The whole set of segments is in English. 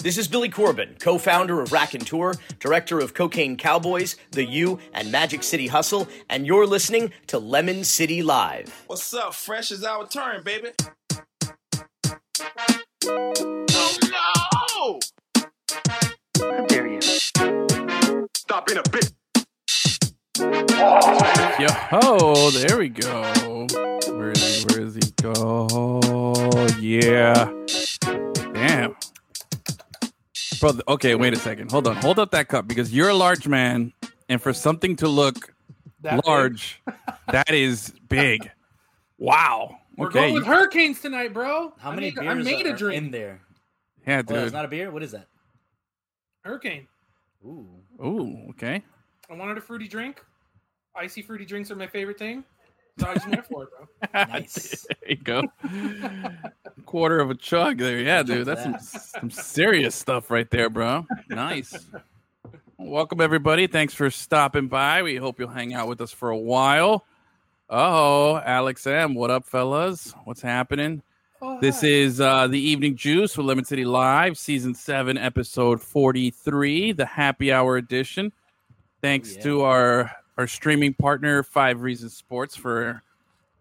This is Billy Corben, co founder of Rakontur, director of Cocaine Cowboys, The U, and Magic City Hustle, and you're listening to Lemon City Live. What's up? Fresh is our turn, baby. Oh no! How dare you? Stop being a bitch. Yo, ho, there we go. Where is he? Where is he? Go. Yeah. Damn. Bro, okay, wait a second. Hold on. Hold up that cup because you're a large man, and for something to look That large, that is big. Wow. We're Okay. going with hurricanes tonight, bro. How I many made, I beers made are a drink. in there? yeah, Oh, it's dude. not a beer. What is that? Hurricane. Ooh, Ooh, okay. I wanted a fruity drink. Icy fruity drinks are my favorite thing. So I for it, bro. nice. There you go. Quarter of a chug there. Yeah, dude. That's some, some serious stuff right there, bro. Nice. Welcome, everybody. Thanks for stopping by. We hope you'll hang out with us for a while. Oh, Alex M. What up, fellas? What's happening? Oh, This is uh, the Evening Juice with Lemon City Live, Season 7, Episode 43, the Happy Hour Edition. Thanks yeah. to our, our streaming partner, Five Reasons Sports, for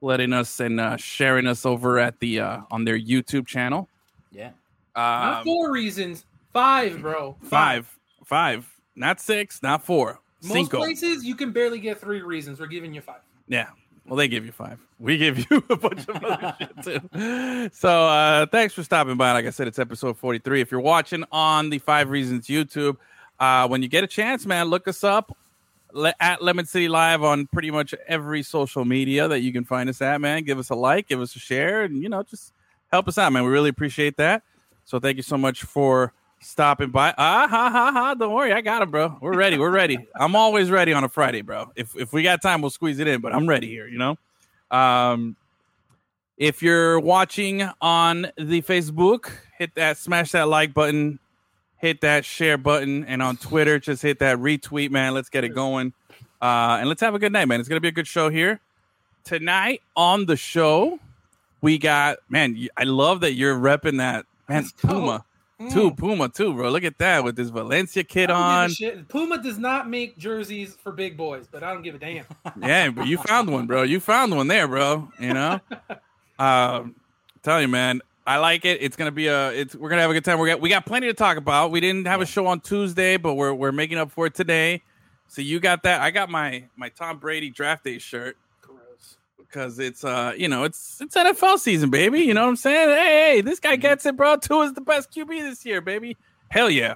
letting us and uh, sharing us over at the uh, on their YouTube channel. Yeah. not Um, four reasons, five, bro. five, five, not six, not four, Most cinco. places you can barely get three reasons. We're giving you five. Yeah. Well, they give you five. We give you a bunch of other shit too. So uh, thanks for stopping by. Like I said, it's episode 43. If you're watching on the Five Reasons YouTube, uh, when you get a chance, man, look us up le- at Lemon City Live on pretty much every social media that you can find us at, man. Give us a like, give us a share, and you know, just help us out, man. We really appreciate that. So thank you so much for stopping by. Ah ha ha ha. Don't worry, I got it, bro. We're ready. We're ready. I'm always ready on a Friday, bro. If if we got time, we'll squeeze it in, but I'm ready here, you know? Um if you're watching on the Facebook, hit that smash that like button, hit that share button, and on Twitter, just hit that retweet, man. Let's get it going. Uh, and let's have a good night, man. It's gonna be a good show here. Tonight on the show, we got man, I love that you're repping that man Puma. Mm. Too Puma too, bro. Look at that with this Valencia kid on. Puma does not make jerseys for big boys, but I don't give a damn. Yeah, but you found one, bro. You found one there, bro. You know, um, tell you, man, I like it. It's gonna be a. It's we're gonna have a good time. We got we got plenty to talk about. We didn't have a show on Tuesday, but we're we're making up for it today. So you got that. I got my my Tom Brady draft day shirt Gross. because it's uh you know it's it's NFL season, baby. You know what I'm saying? Hey, hey, this guy gets it, bro. Two is the best QB this year, baby. Hell yeah.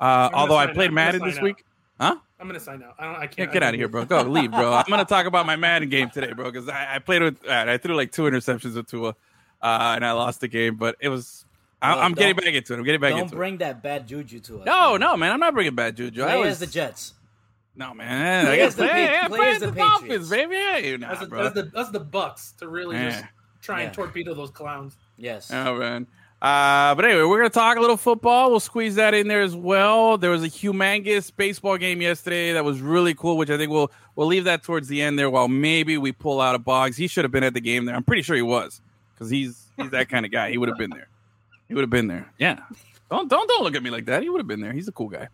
Uh, although I played out. Madden this out. week, huh? I'm gonna sign out. I don't. I can't. get I out of here, bro. Go leave, bro. I'm gonna talk about my Madden game today, bro, because I, I played with. I threw like two interceptions with Tua, uh, and I lost the game. But it was. I, I'm getting back into it. I'm getting back into it. Don't bring that bad juju to us. No, man. no, man. I'm not bringing bad juju. I Play was as the Jets. no, man. Play I guess the yeah, play play as as the the Dolphins, baby. Hey, nah, That's the, bro. that's the that's the Bucks to really just Yeah. try and Yeah. torpedo those clowns. Yes. Oh man. Uh, but anyway, we're gonna talk a little football. We'll squeeze that in there as well. There was a humongous baseball game yesterday that was really cool, which I think we'll we'll leave that towards the end there. While maybe we pull out a Boggs. He should have been at the game there. I'm pretty sure he was because he's he's that kind of guy. He would have been there. He would have been there. Yeah. Don't don't don't look at me like that. He would have been there. He's a cool guy.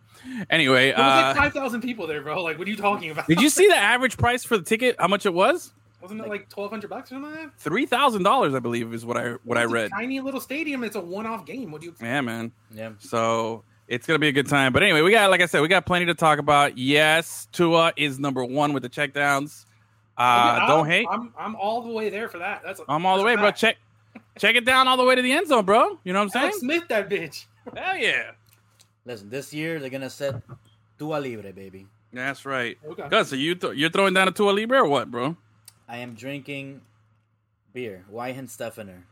Anyway, There was uh, like five thousand people there, bro. Like, what are you talking about? did you see the average price for the ticket? How much it was? Wasn't it like twelve hundred bucks or something? Three thousand dollars, I believe, is what I what I It's a read. Tiny little stadium. It's a one-off game. What do you? Yeah, man. Yeah. So it's gonna be a good time. But anyway, we got like I said, we got plenty to talk about. Yes, Tua is number one with the checkdowns. Uh, I'm- don't hate. I'm I'm all the way there for that. That's. I'm all the way, bro. Check, check it down all the way to the end zone, bro. You know what I'm saying? Alex saying? Smith, that bitch. Hell yeah. Listen, this year they're gonna set Tua Libre, baby. That's right. Okay. Good. So you th- you're throwing down a Tua Libre or what, bro? I am drinking beer. Weihenstephaner.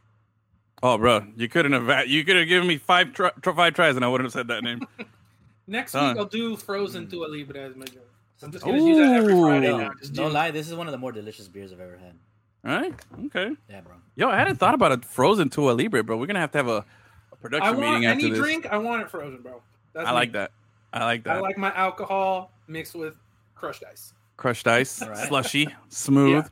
Oh, bro, you couldn't have. You could have given me five try, tr- five tries, and I wouldn't have said that name. Next Done. week I'll do frozen Tua Libre as my drink. I'm just gonna use that every Ooh. Friday No, now. Just no lie, this is one of the more delicious beers I've ever had. All right. Okay. Yeah, bro. Yo, I hadn't thought about a frozen Tua Libre, bro. We're gonna have to have a, a production I want meeting after any this. drink. I want it frozen, bro. That's I me. like that. I like that. I like my alcohol mixed with crushed ice. crushed ice, All right. slushy, smooth.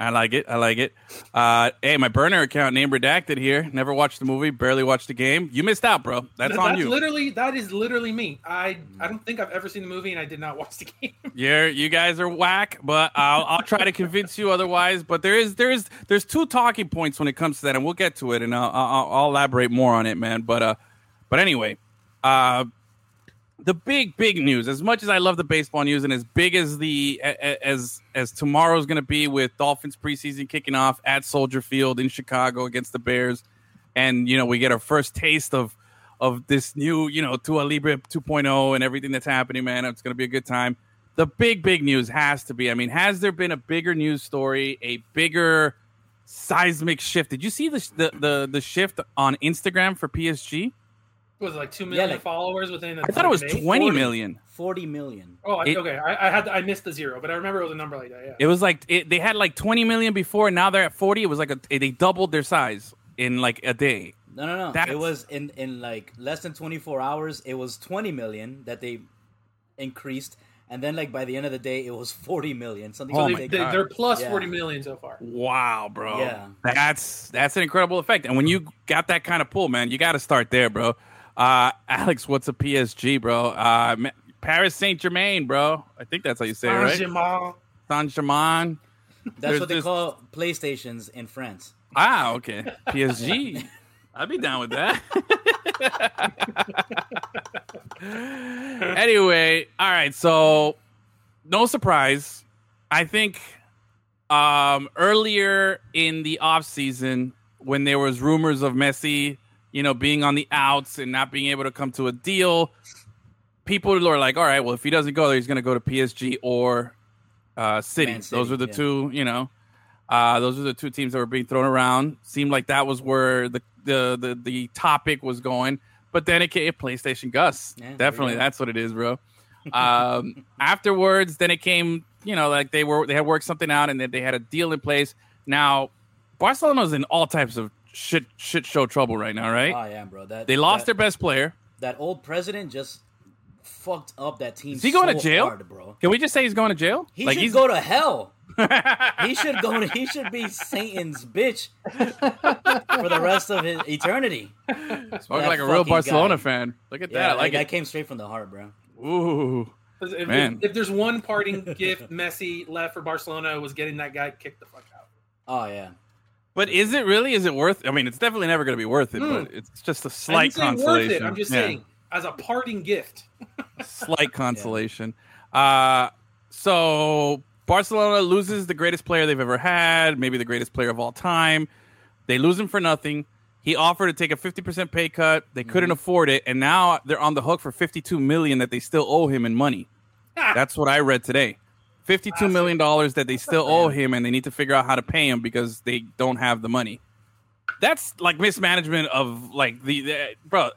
I like it. I like it. Uh, hey, my burner account name redacted here. Never watched the movie. Barely watched the game. You missed out, bro. That's Th- on that's you. literally that is literally me. I I don't think I've ever seen the movie and I did not watch the game. You're, you guys are whack, but I'll, I'll try to convince you otherwise. But there is there is there's two talking points when it comes to that, and we'll get to it, and I'll, I'll, I'll elaborate more on it, man. But uh, but anyway, uh, the big big news. As much as I love the baseball news, and as big as the as as tomorrow's going to be with Dolphins preseason kicking off at Soldier Field in Chicago against the Bears, and you know we get our first taste of of this new you know Tua Libre 2.0 and everything that's happening, man. It's going to be a good time. The big big news has to be. I mean, has there been a bigger news story, a bigger seismic shift? Did you see the the the, the shift on Instagram for PSG? Was it like two million like- followers within? a I thought it was like a twenty 40. million. 40 million. Oh, I- It- okay. I, I had I missed the zero, but I remember it was a number like that. Yeah. It was like it, they had like 20 million before, and now they're at 40. It was like a, they doubled their size in like a day. No, no, no. That's- It was in in like less than 24 hours. It was 20 million that they increased, and then like by the end of the day, it was 40 million. Something Oh so my they, ridiculous. they, are plus Yeah. forty million so far. Wow, bro. Yeah. that's that's an incredible effect. And when you got that kind of pull, man, you got to start there, bro. Uh, Alex, what's a PSG, bro? Uh, Paris Saint Germain, bro. I think that's how you say it, right? Saint-Germain. Saint Germain. That's There's what they this- call PlayStations in France. Ah, okay. PSG. I'd be down with that. anyway, all right. So, no surprise. I think um, earlier in the off season, when there was rumors of Messi, you know, being on the outs and not being able to come to a deal, people were like, "All right, well, if he doesn't go there, he's going to go to PSG or uh, City. City, Those are the yeah. two, you know." Uh, those are the two teams that were being thrown around. Seemed like that was where the the the, the topic was going. But then it came PlayStation Gus. Yeah, Definitely, that's what it is, bro. Um, afterwards, then it came, you know, like they were they had worked something out and then they had a deal in place. Now, Barcelona's in all types of shit shit show trouble right now, right? I am, bro. That they lost that, their best player. That old president just fucked up that team. Is he going so to jail, hard, bro? Can we just say he's going to jail? He like should he's go to hell. he should go. To, he should be Satan's bitch for the rest of his eternity. smoking like a real Barcelona guy. fan. Look at Yeah, that. I like that it. came straight from the heart, bro. Ooh. If, Man. if, if there's one parting gift Messi left for Barcelona it was getting that guy kicked the fuck out. Oh yeah. But is it really? Is it worth? I mean, it's definitely never going to be worth it. Hmm. But it's just a slight didn't say worth consolation. it. I'm just Yeah. saying as a parting gift. slight consolation. Uh, so Barcelona loses the greatest player they've ever had, maybe the greatest player of all time. They lose him for nothing. He offered to take a 50% pay cut. They couldn't afford it, and now they're on the hook for 52 million that they still owe him in money. That's what I read today. Fifty-two million dollars that they still owe him, and they need to figure out how to pay him because they don't have the money. That's like mismanagement of like the, the bro.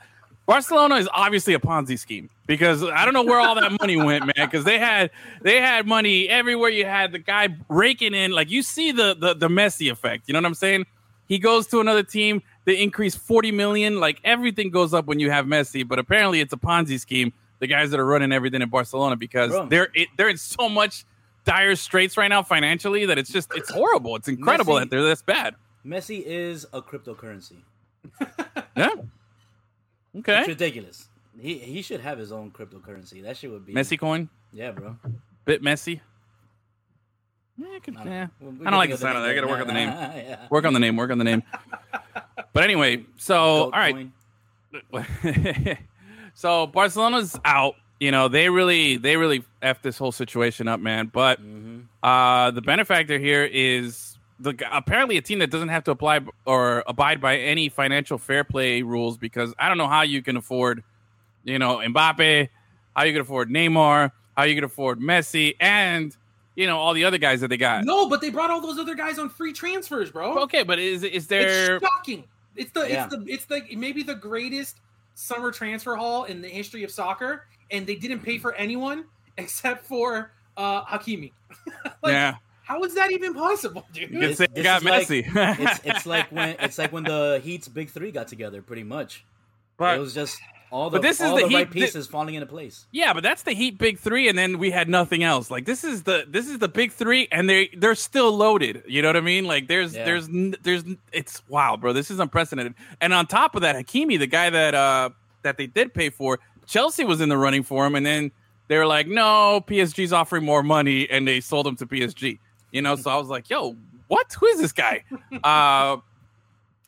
Barcelona is obviously a Ponzi scheme because I don't know where all that money went, man. Because they had they had money everywhere. You had the guy raking in, like you see the the the Messi effect. You know what I'm saying? He goes to another team, they increase 40 million. Like everything goes up when you have Messi, but apparently it's a Ponzi scheme. The guys that are running everything in Barcelona because Bro. they're it, they're in so much dire straits right now financially that it's just it's horrible. It's incredible Messi- that they're this bad. Messi is a cryptocurrency. Yeah. Okay. It's ridiculous. He he should have his own cryptocurrency. That shit would be Messi coin, Yeah, bro. bit messy. Yeah, I, could, I don't, yeah. we- we I don't like the sound of that. I got to work on the name. yeah. Work on the name. Work on the name. But anyway, so all right. so Barcelona's out. You know, they really they really f this whole situation up, man. But Mm-hmm. uh, the benefactor here is the apparently a team that doesn't have to apply or abide by any financial fair play rules because I don't know how you can afford, you know, Mbappe, how you can afford Neymar, how you can afford Messi, and you know all the other guys that they got. No, but they brought all those other guys on free transfers, bro. Okay, but is is there? It's shocking. It's the Yeah. it's the it's the maybe the greatest summer transfer haul in the history of soccer, and they didn't pay for anyone except for uh Hakimi. like, yeah, how is that even possible, dude? you can This- say this got messy. like- it's it's like when it's like when the Heat's big three got together, pretty much. But- it was just all the But this is all the the, Heat- right thi- pieces falling into place. Yeah, but that's the Heat big three, and then we had nothing else. Like this is the this is the big three, and they they're still loaded. You know what I mean? Like there's Yeah. there's there's it's wow, bro. This is unprecedented. And on top of that, Hakimi, the guy that uh that they did pay for, Chelsea was in the running for him, and then they were like, no, PSG's offering more money, and they sold him to PSG. You know, so I was like, yo, what? Who is this guy? uh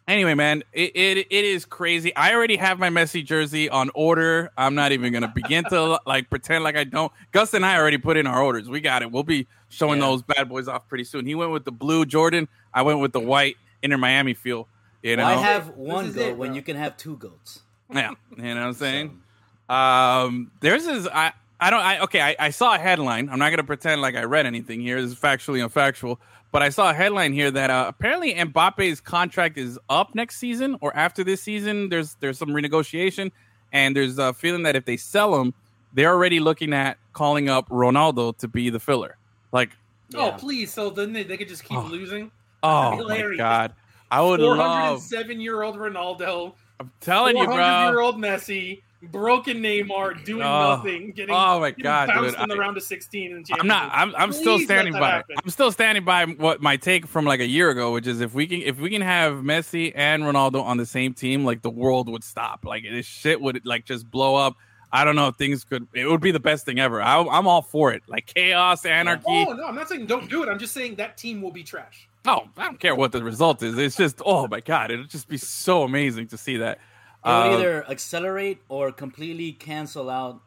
Anyway, man, it, it it is crazy. I already have my Messi jersey on order. I'm not even gonna begin to like pretend like I don't. Gus and I already put in our orders. We got it. We'll be showing Yeah. those bad boys off pretty soon. He went with the blue Jordan. I went with the white Inter Miami feel. You know, I have one goat it, when you can have two goats? yeah, you know what I'm saying. Um, there's this. I I don't. I okay. I, I saw a headline. I'm not gonna pretend like I read anything here. This is factually unfactual. But I saw a headline here that uh, apparently Mbappe's contract is up next season or after this season. There's there's some renegotiation, and there's a feeling that if they sell him, they're already looking at calling up Ronaldo to be the filler. Like, Oh, Yeah. please. So then they, they could just keep Oh. losing. oh my god, I would love. 407 year old Ronaldo, I'm telling you, 400 year old Messi, broken Neymar, doing Oh. nothing, getting, Oh my getting God, bounced dude. in the I- round of 16 in I'm not. I'm, I'm still Please standing by. happen. I'm still standing by what my take from like a year ago, which is if we can if we can have Messi and Ronaldo on the same team, like the world would stop. Like this shit would like just blow up. I don't know if things could. It would be the best thing ever. I, I'm all for it. Like chaos, anarchy. Oh no, I'm not saying don't do it. I'm just saying that team will be trash. Oh, I don't care what the result is. It's just oh my god, it'll just be so amazing to see that. It would Uh, either accelerate or completely cancel out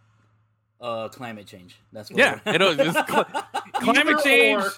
uh, climate change. That's what Yeah, it'll just cl- climate change. or.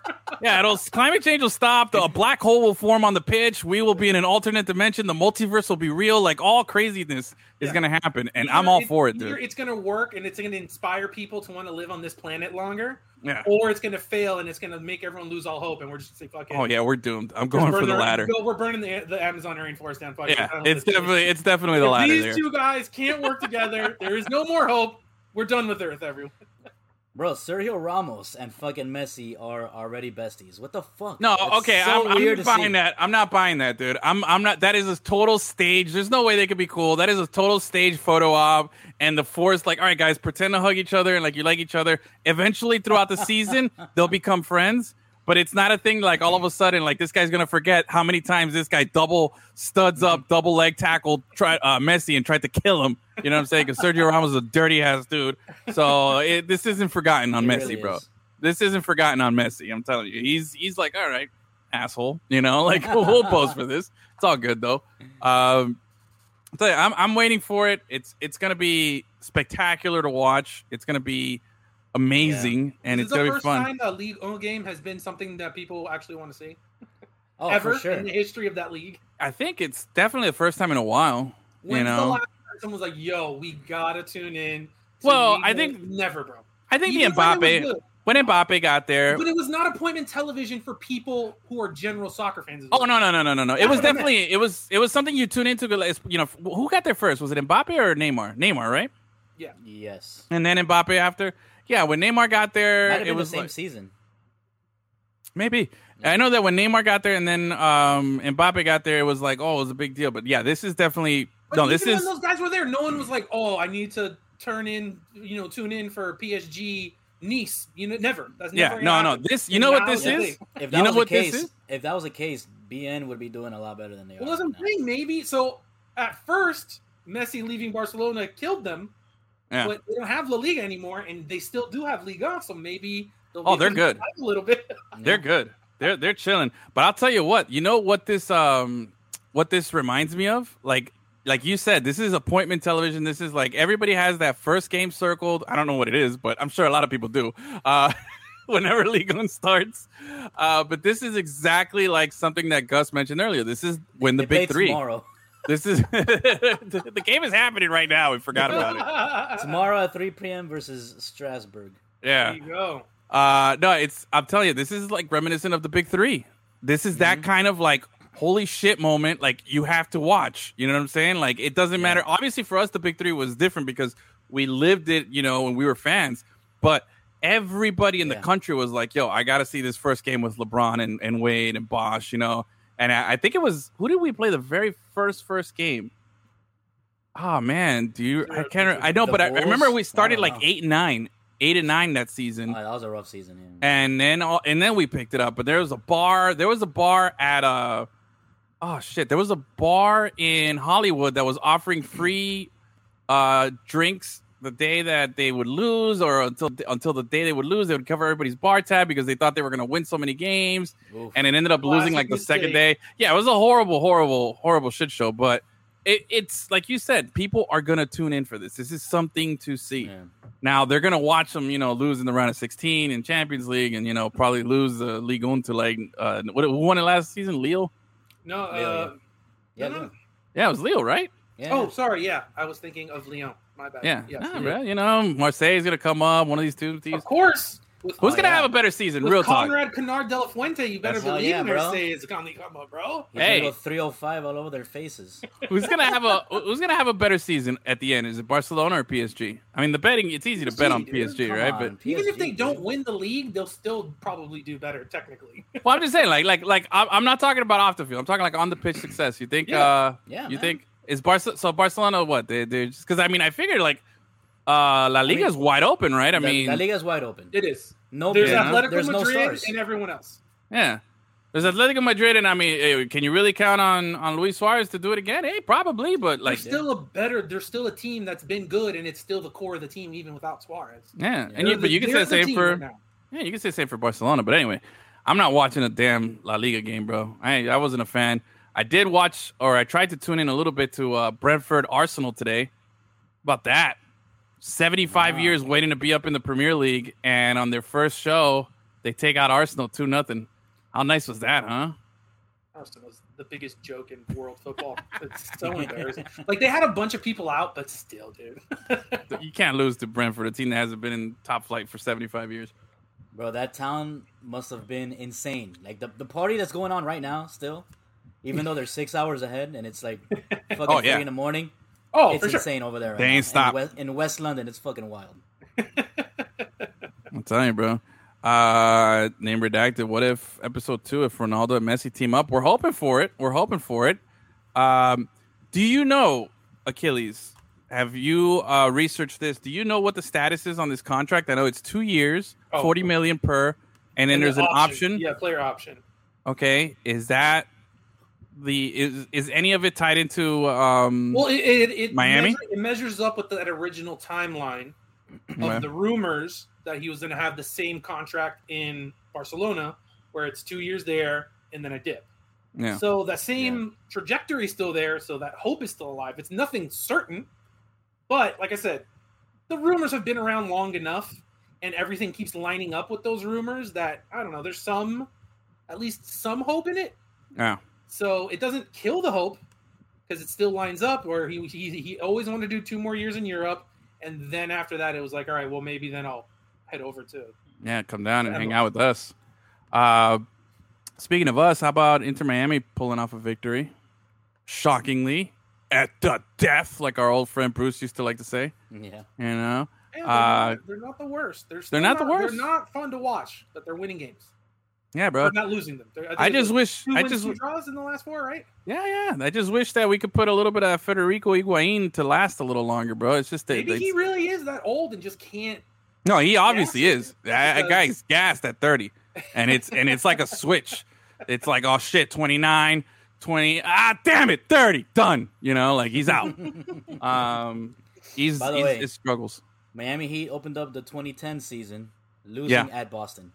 Yeah, it'll climate change will stop. The, a black hole will form on the pitch. We will be in an alternate dimension. The multiverse will be real. Like all craziness is Yeah. gonna happen, and Either I'm all for it, dude. It's going to work and it's going to inspire people to want to live on this planet longer, Yeah. or it's going to fail and it's going to make everyone lose all hope, and we're just going to say fuck it. Oh yeah, we're doomed. I'm going for the latter. go- We're burning the, the Amazon rainforest down. Fuck Yeah, don't it's definitely it's definitely the If latter these there. two guys can't work together, there is no more hope. We're done with Earth, everyone. Bro, Sergio Ramos and fucking Messi are already besties. What the fuck? No, It's okay, so I'm, I'm weird not to see. buying that. I'm not buying that, dude. I'm I'm not. That is a total stage. There's no way they could be cool. That is a total stage photo op. And the force, like, all right, guys, pretend to hug each other and like you like each other. Eventually, throughout the season, they'll become friends. But it's not a thing like all of a sudden, like this guy's gonna forget how many times this guy double studs up, double leg tackled, try uh, Messi and tried to kill him. You know what I'm saying? Because Sergio Ramos is a dirty ass dude. So it, this isn't forgotten on It Messi, really bro is. this isn't forgotten on Messi. I'm telling you, he's he's like, all right, asshole, you know, like we'll pose for this. It's all good though. Um, I'll tell you, I'm I'm waiting for it. It's it's gonna be spectacular to watch. It's gonna be amazing, and this it's is the gonna be first fun. time a league own game has been something that people actually want to see Oh, ever for sure. in the history of that league. I think it's definitely the first time in a while. When's you the know, last time someone was like, "Yo, we gotta tune in"? to Well, League I One?" think- never, bro. I think Even when it Mbappe good. when Mbappe got there. But it was not appointment television for people who are general soccer fans. as Oh no no no no no no! It was what I meant. definitely it was it was something you tune into. You know, who got there first? Was it Mbappe or Neymar? Neymar, right? Yeah. Yes. And then Mbappe after. Yeah, when Neymar got there, Might have it been the was same like, season. maybe. I know that when Neymar got there and then um Mbappe got there, it was like, oh, it was a big deal. But yeah, this is definitely But no. This even is when those guys were there. No one was like, "Oh, I need to turn in, you know, tune in for PSG Nice." You know, never. That's yeah. never No, no. happened. This you And know what this is? If that You know was what the this case, is? if that was the case, beIN would be doing a lot better than they Well, are. that's what right I'm saying. Maybe so. At first, Messi leaving Barcelona killed them, Yeah. but they don't have La Liga anymore, and they still do have Liga. So maybe they'll oh, they're good. a little bit. They're good. They're they're chilling. But I'll tell you what. You know what this um what this reminds me of? Like like you said, this is appointment television. This is like everybody has that first game circled. I don't know what it is, but I'm sure a lot of people do. Uh whenever League One starts. Uh but this is exactly like something that Gus mentioned earlier. This is when the They play big three. tomorrow. This is the the game is happening right now. We forgot about it. tomorrow at 3 p.m. versus Strasbourg. Yeah. There you go. Uh no, it's I'm telling you, this is like reminiscent of the big three. This is that kind of like holy shit moment. Like you have to watch. You know what I'm saying? Like it doesn't matter. Obviously for us the big three was different because we lived it, you know, when we were fans. But everybody in the country was like, yo, I gotta see this first game with LeBron and, and Wade and Bosh, you know. And I, I think it was who did we play the very first first game? Oh man, do you? I can't. I know, but I, I remember we started like eight and nine, eight and nine that season, Oh, that was a rough season. Yeah. and then all, and then we picked it up. But there was a bar. There was a bar at a. oh shit. There was a bar in Hollywood that was offering free uh drinks the day that they would lose, or until until the day they would lose, they would cover everybody's bar tab because they thought they were going to win so many games, Oof. and it ended up losing Classic like the second day. Yeah, it was a horrible, horrible, horrible shit show. But it, it's like you said, people are going to tune in for this. This is something to see. Yeah. Now they're gonna watch them, you know, lose in the round of sixteen in Champions League, and you know probably lose the League One to like uh, what who won it last season? Leo. No, Yeah, uh, yeah, no, no. no. Yeah, it was Leo, right? yeah. Oh, sorry. Yeah, I was thinking of Lyon. My bad. Yeah, Yes, Nah, yeah. bro, You know, Marseille's gonna come up. One of these two teams. Of course. With, Who's Oh, gonna yeah. have a better season? with Real talk. Konrad Canard de la Fuente, you better That's believe yeah, bro. Marseille is gonna come up, bro. He's Hey. go 305 all over their faces. Who's gonna have a Who's gonna have a better season at the end? Is it Barcelona or PSG? I mean, the betting it's easy to bet on PSG, dude. PSG, Come right? on, But Even if they don't dude. win the league, they'll still probably do better technically. well, I'm just saying, like, like, like, I'm I'm not talking about off the field. I'm talking like on the pitch success. You think? Yeah. uh Yeah, You man. think is Barca? So Barcelona, what they they just because I mean, I figured like uh La Liga is wide open, right? I La- mean, La Liga is wide open. it is. No, There's Yeah. Atletico there's no Madrid stars. and everyone else. yeah. There's Atletico Madrid, and I mean, can you really count on on Luis Suarez to do it again? Hey, probably, but like, They're still a better. They're still a team that's been good, and it's still the core of the team, even without Suarez. yeah. And you, but you can say the the same for right yeah, you can say same for Barcelona. But anyway, I'm not watching a damn La Liga game, bro. I I wasn't a fan. I did watch, or I tried to tune in a little bit to uh, Brentford Arsenal today. About that, 75 Wow. years waiting to be up in the Premier League, and on their first show, they take out Arsenal two nothing. How nice was that, huh? Arsenal was the biggest joke in world football. It's so embarrassing. Like they had a bunch of people out, but still, dude. You can't lose to Brentford, a team that hasn't been in top flight for 75 years. Bro, that town must have been insane. Like the, the party that's going on right now, still, even though they're six hours ahead and it's like fucking Oh, yeah. three in the morning. oh, it's for sure. insane over there. Right They ain't now. stop. In West, in West London, it's fucking wild. I'm telling you, bro. Uh, name redacted. What if episode two, if Ronaldo and Messi team up? We're hoping for it. We're hoping for it. Um, do you know Achilles? Have you uh, researched this? Do you know what the status is on this contract? I know it's two years, Oh. forty million per, and then And there's the an option. Yeah, player option. Okay, is that the is is any of it tied into? Um, Well, it it, it, Miami? measure- it measures up with that original timeline of Yeah. the rumors that he was going to have the same contract in Barcelona, where it's two years there and then a dip. yeah, So that same trajectory is still there. So that hope is still alive. It's nothing certain, but like I said, the rumors have been around long enough, and everything keeps lining up with those rumors. That I don't know. There's some, at least some hope in it. yeah. So it doesn't kill the hope because it still lines up. Where he he he always wanted to do two more years in Europe, and then after that, it was like, all right, well maybe then I'll head over to. Yeah, come down and hang out with us. Uh, speaking of us, how about Inter Miami pulling off a victory? Shockingly, at the death, like our old friend Bruce used to like to say. Yeah. You know, Yeah, they're, Uh, not, they're not the worst. They're, still not the worst? They're not fun to watch, but they're winning games. Yeah, bro. They're not losing them. They're, I just wish, two I wins, just, two draws in the last four, right? yeah, yeah. I just wish that we could put a little bit of Federico Higuain to last a little longer, bro. It's just that, Maybe it's- he really is that old and just can't. no, he obviously is. That, that Because- guy's gassed at thirty, and it's and it's like a switch. It's like oh shit, 29, 20, ah damn it, thirty, done. You know, like he's out. um, he's, By the he's way- it struggles. Miami Heat opened up the 2010 season, losing Yeah. at Boston.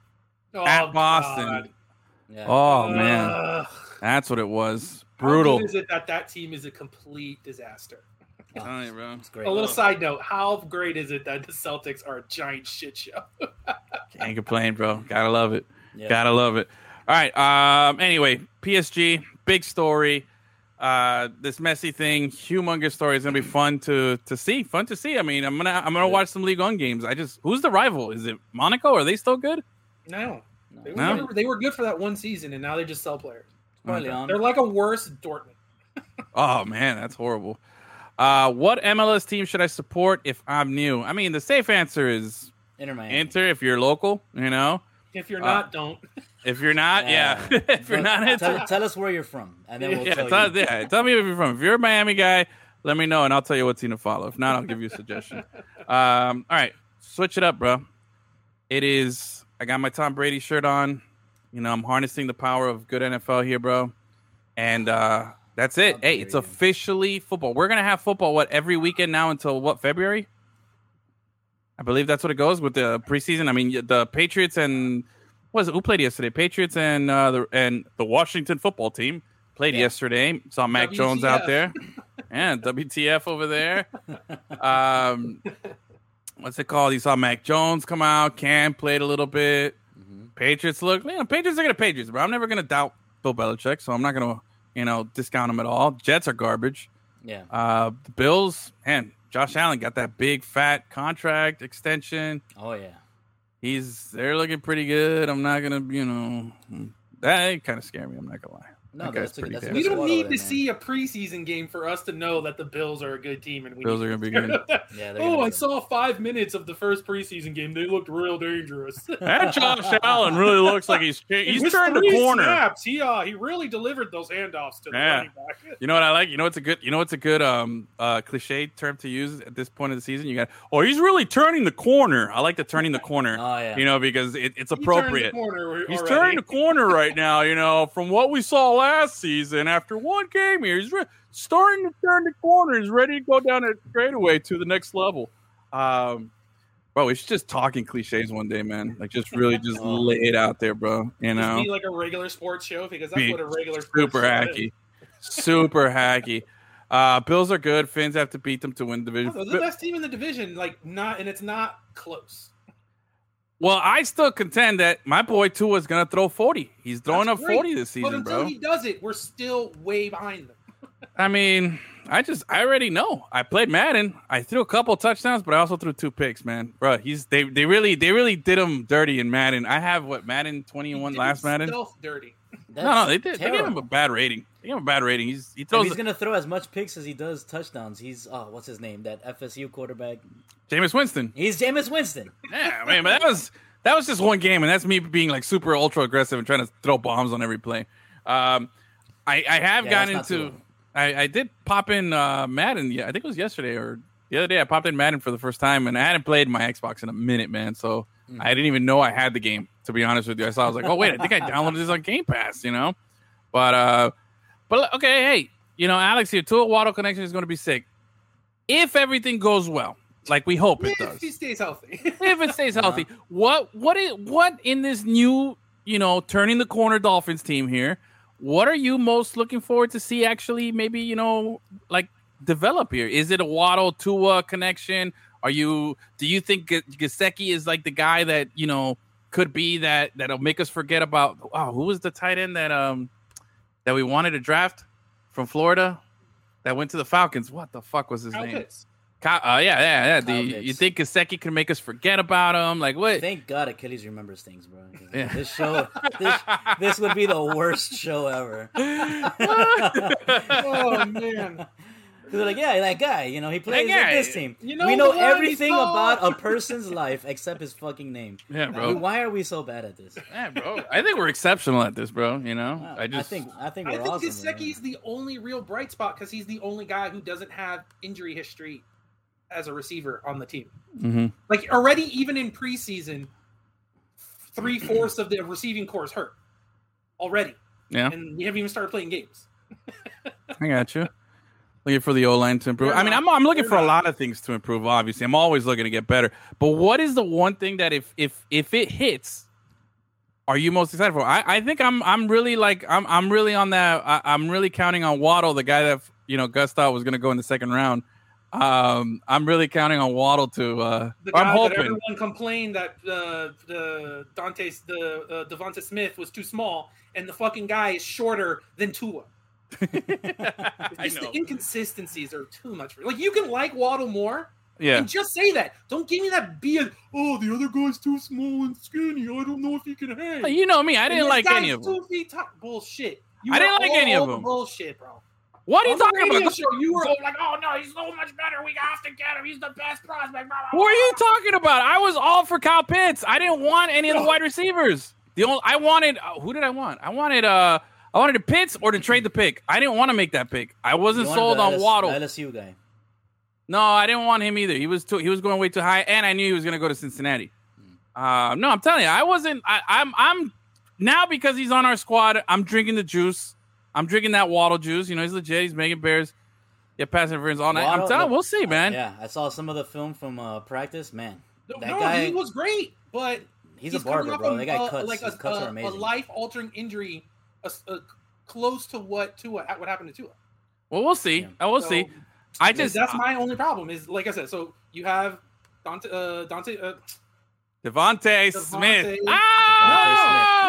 Oh, At Boston. God. Yeah. Oh man, Ugh. that's what it was. How Brutal. good is it that that team is a complete disaster? Oh, Telling bro. it's great. A little side note: How great is it that the Celtics are a giant shit show? Can't complain, bro. Gotta love it. Yeah. Gotta love it. All right. Um. Anyway, PSG, big story. Uh, this messy thing, humongous story is gonna be fun to to see. Fun to see. I mean, I'm gonna I'm gonna watch some League One games. I just who's the rival? Is it Monaco? Are they still good? No, they were, No? never- they were good for that one season, and now they just sell players. Probably on. They're like a worse Dortmund. Oh man, that's horrible. Uh, what MLS team should I support if I'm new? I mean, the safe answer is Inter Miami. Inter if you're local. You know, If you're Uh, not, don't. if you're not, yeah. if you're not into tell, tell us where you're from, and then we'll yeah, tell tell, you. yeah, tell me where you're from. If you're a Miami guy, let me know and I'll tell you what team to follow. If not, I'll give you a suggestion. Um, all right, switch it up, bro. It is. I got my Tom Brady shirt on. You know, I'm harnessing the power of good NFL here, bro. And uh, that's it. Hey, it's officially football. We're gonna have football what every weekend now until what February? I believe that's what it goes with the preseason. I mean, the Patriots and what was it, who played yesterday? Patriots and uh, the and the Washington football team played Yeah. yesterday. Saw Mac Jones out WTF. there. Yeah, WTF over there. Um, what's it called? You saw Mac Jones come out. Cam played a little bit. Patriots look, you know, Patriots are gonna Patriots, bro. I'm never gonna doubt Bill Belichick, so I'm not gonna, you know, discount him at all. Jets are garbage. Yeah. Uh, the Bills, man, Josh Allen got that big fat contract extension. Oh yeah. He's they're looking pretty good. I'm not gonna, you know, that kind of scare me. I'm not gonna lie. No, That that's pretty that's a damn We don't need to there, man. see a preseason game for us to know that the Bills are a good team. And we Bills are gonna be good. Yeah, Oh, I win. saw five minutes of the first preseason game. They looked real dangerous. That Josh Allen really looks like he's he's With turned the corner. Snaps, he uh, he really delivered those handoffs to the Yeah. running back. You know what I like? You know what's a good you know what's a good um uh cliche term to use at this point of the season? You got oh he's really turning the corner. I like the turning the corner. Oh, yeah. You know, because it, it's He turned the appropriate. corner He's already. turning the corner right now, you know, from what we saw last season after one game here. He's re- starting to turn the corner. He's ready to go down that straightaway to the next level. Um, bro, we should just talking cliches one day, man. Like, just really just lay it out there, bro. You know, like a regular sports show because that's Be what a regular sports super show hacky. Super hacky. Uh, Bills are good. Finns have to beat them to win the division. Oh, They're the best team in the division, like not, and it's not close. Well, I still contend that my boy Tua is going to throw 40. He's throwing That's up great, 40 this season, But until bro. he does it, we're still way behind them. I mean, I just I already know. I played Madden. I threw a couple touchdowns, but I also threw two picks, man. Bro, he's they they really they really did him dirty in Madden. I have what Madden He 21 did last Madden. Stealth dirty. No, no, they did. That's They gave him a bad rating. They gave him a bad rating. He's he If throws he's gonna throw as much picks as he does touchdowns. He's oh, what's his name? That FSU quarterback. Jameis Winston. He's Jameis Winston. Yeah, man, but that was that was just one game, and that's me being like super ultra aggressive and trying to throw bombs on every play. Um, I I have Yeah, gotten that's into. I, I did pop in uh, Madden. Yeah, I think it was yesterday or the other day. I popped in Madden for the first time, and I hadn't played my Xbox in a minute, man. So I didn't even know I had the game. To be honest with you, I saw. I was like, oh wait, I think I downloaded this on Game Pass. You know, but uh, but okay, hey, you know, Alex here, Tua Waddle connection is going to be sick if everything goes well, like we hope it does. if he stays healthy. if it stays healthy. What what is what in this new you know turning the corner Dolphins team here? What are you most looking forward to see actually maybe you know like develop here? Is it a Waddle Tua connection? Are you do you think G- Gesicki is like the guy that you know could be that that'll make us forget about Oh, who was the tight end that um that we wanted to draft from Florida that went to the Falcons? What the fuck was his Kyle name? Pitts. Kyle, uh, yeah, yeah, yeah. Kyle The, you think Gesicki can make us forget about him? Like what? Thank God Achilles remembers things, bro. Yeah. This show, this, this would be the worst show ever. Oh man. They're like, yeah, that guy, you know, he plays That guy. this team. You know we know the one he everything about a person's life except his fucking name. Yeah, bro. Like, why are we so bad at this? Yeah, bro. I think we're exceptional at this, bro. You know, Wow, I just think I think I we're think awesome. Gesicki's the only real bright spot because he's the only guy who doesn't have injury history as a receiver on the team. Mhm. Like already, even in preseason, three fourths of the receiving core is hurt already, yeah, and we haven't even started playing games. I got you. Looking for the O line to improve. They're I mean, not- I'm I'm looking for a lot of things to improve. Obviously, I'm always looking to get better. But what is the one thing that if if if it hits, are you most excited for? I, I think I'm I'm really like I'm I'm really on that. I, I'm really counting on Waddle, the guy that you know Gus thought was going to go in the second round. Um, I'm really counting on Waddle to. Uh, The I'm hoping. everyone complained that uh, the Dante the uh, Devonta Smith was too small, and the fucking guy is shorter than Tua. Just the inconsistencies are too much. For, like you can like Waddle more, Yeah. and just say that. Don't give me that BS. Oh, the other guy's too small and skinny. I don't know if he can hang. You know me. I didn't like any of them. Two feet tall. Bullshit. You I didn't like any of them. Bullshit, bro. What are you talking about? Show, you were all like, "Oh no, he's so much better. We have to get him. He's the best prospect." Blah, blah, What are you talking about? I was all for Kyle Pitts. I didn't want any of the wide receivers. The only I wanted uh, who did I want? I wanted uh I wanted to Pitts or to trade the pick. I didn't want to make that pick. I wasn't sold on LS Waddle. LSU guy. No, I didn't want him either. He was too. He was going way too high, and I knew he was going to go to Cincinnati. Uh, no, I'm telling you, I wasn't. I, I'm. I'm now because he's on our squad. I'm drinking the juice. I'm drinking that Waddle juice. You know, he's legit. He's making Bears Yeah, pass interference all night. I'm Waddle- telling. look- We'll see, man. Yeah, I saw some of the film from uh, practice. Man, No, that no, guy. he was great, but He's a coming barber, off bro. a- That guy uh, cuts- like a, his cuts are a- amazing. A life-altering injury, a, a, close to what to what, what happened to Tua. Well, we'll see. Yeah. I will So, see. I That's- just that's my only problem. Is like I said. So you have Dante. Uh, Dante. Uh, Devontae Devontae- Smith. Devontae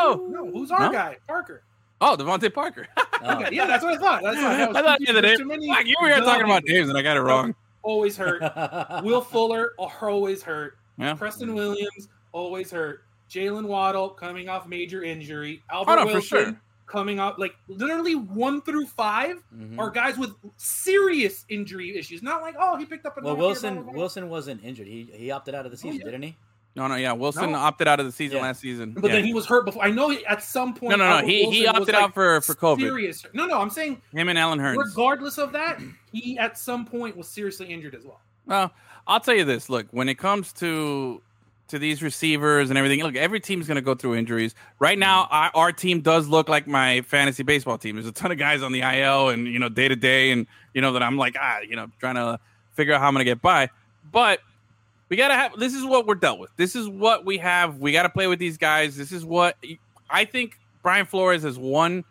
Oh, no, who's our No? guy? Parker. oh, DeVante Parker. Oh, Okay, yeah, that's what I thought. That's what I thought the other day. Too many Fuck, you were here talking about W's. names, and I got it wrong. Always hurt. Will Fuller always hurt. Yeah. Preston Williams always hurt. Jaylen Waddle coming off major injury. Albert Oh, no, for Wilson sure. Coming off like literally one through five Mhm. are guys with serious injury issues. Not like oh he picked up a Well, knock here, Wilson. Wilson wasn't injured. He he opted out of the season, yeah. didn't he? No, no, yeah. Wilson No. opted out of the season Yeah. last season. But yeah. then he was hurt before. I know at some point. No, no, no, Albert he- he Wilson was, opted like, out for- for COVID. Serious. No, no. I'm saying him and Allen Hurns. regardless of that, he at some point was seriously injured as well. Well, I'll tell you this. Look, when it comes to to these receivers and everything, look, every team's going to go through injuries. Right now, our, our team does look like my fantasy baseball team. There's a ton of guys on the IL and you know day to day, and you know that I'm like ah, you know, trying to figure out how I'm going to get by. But we got to have. This is what we're dealt with. This is what we have. We got to play with these guys. This is what I think. Brian Flores has won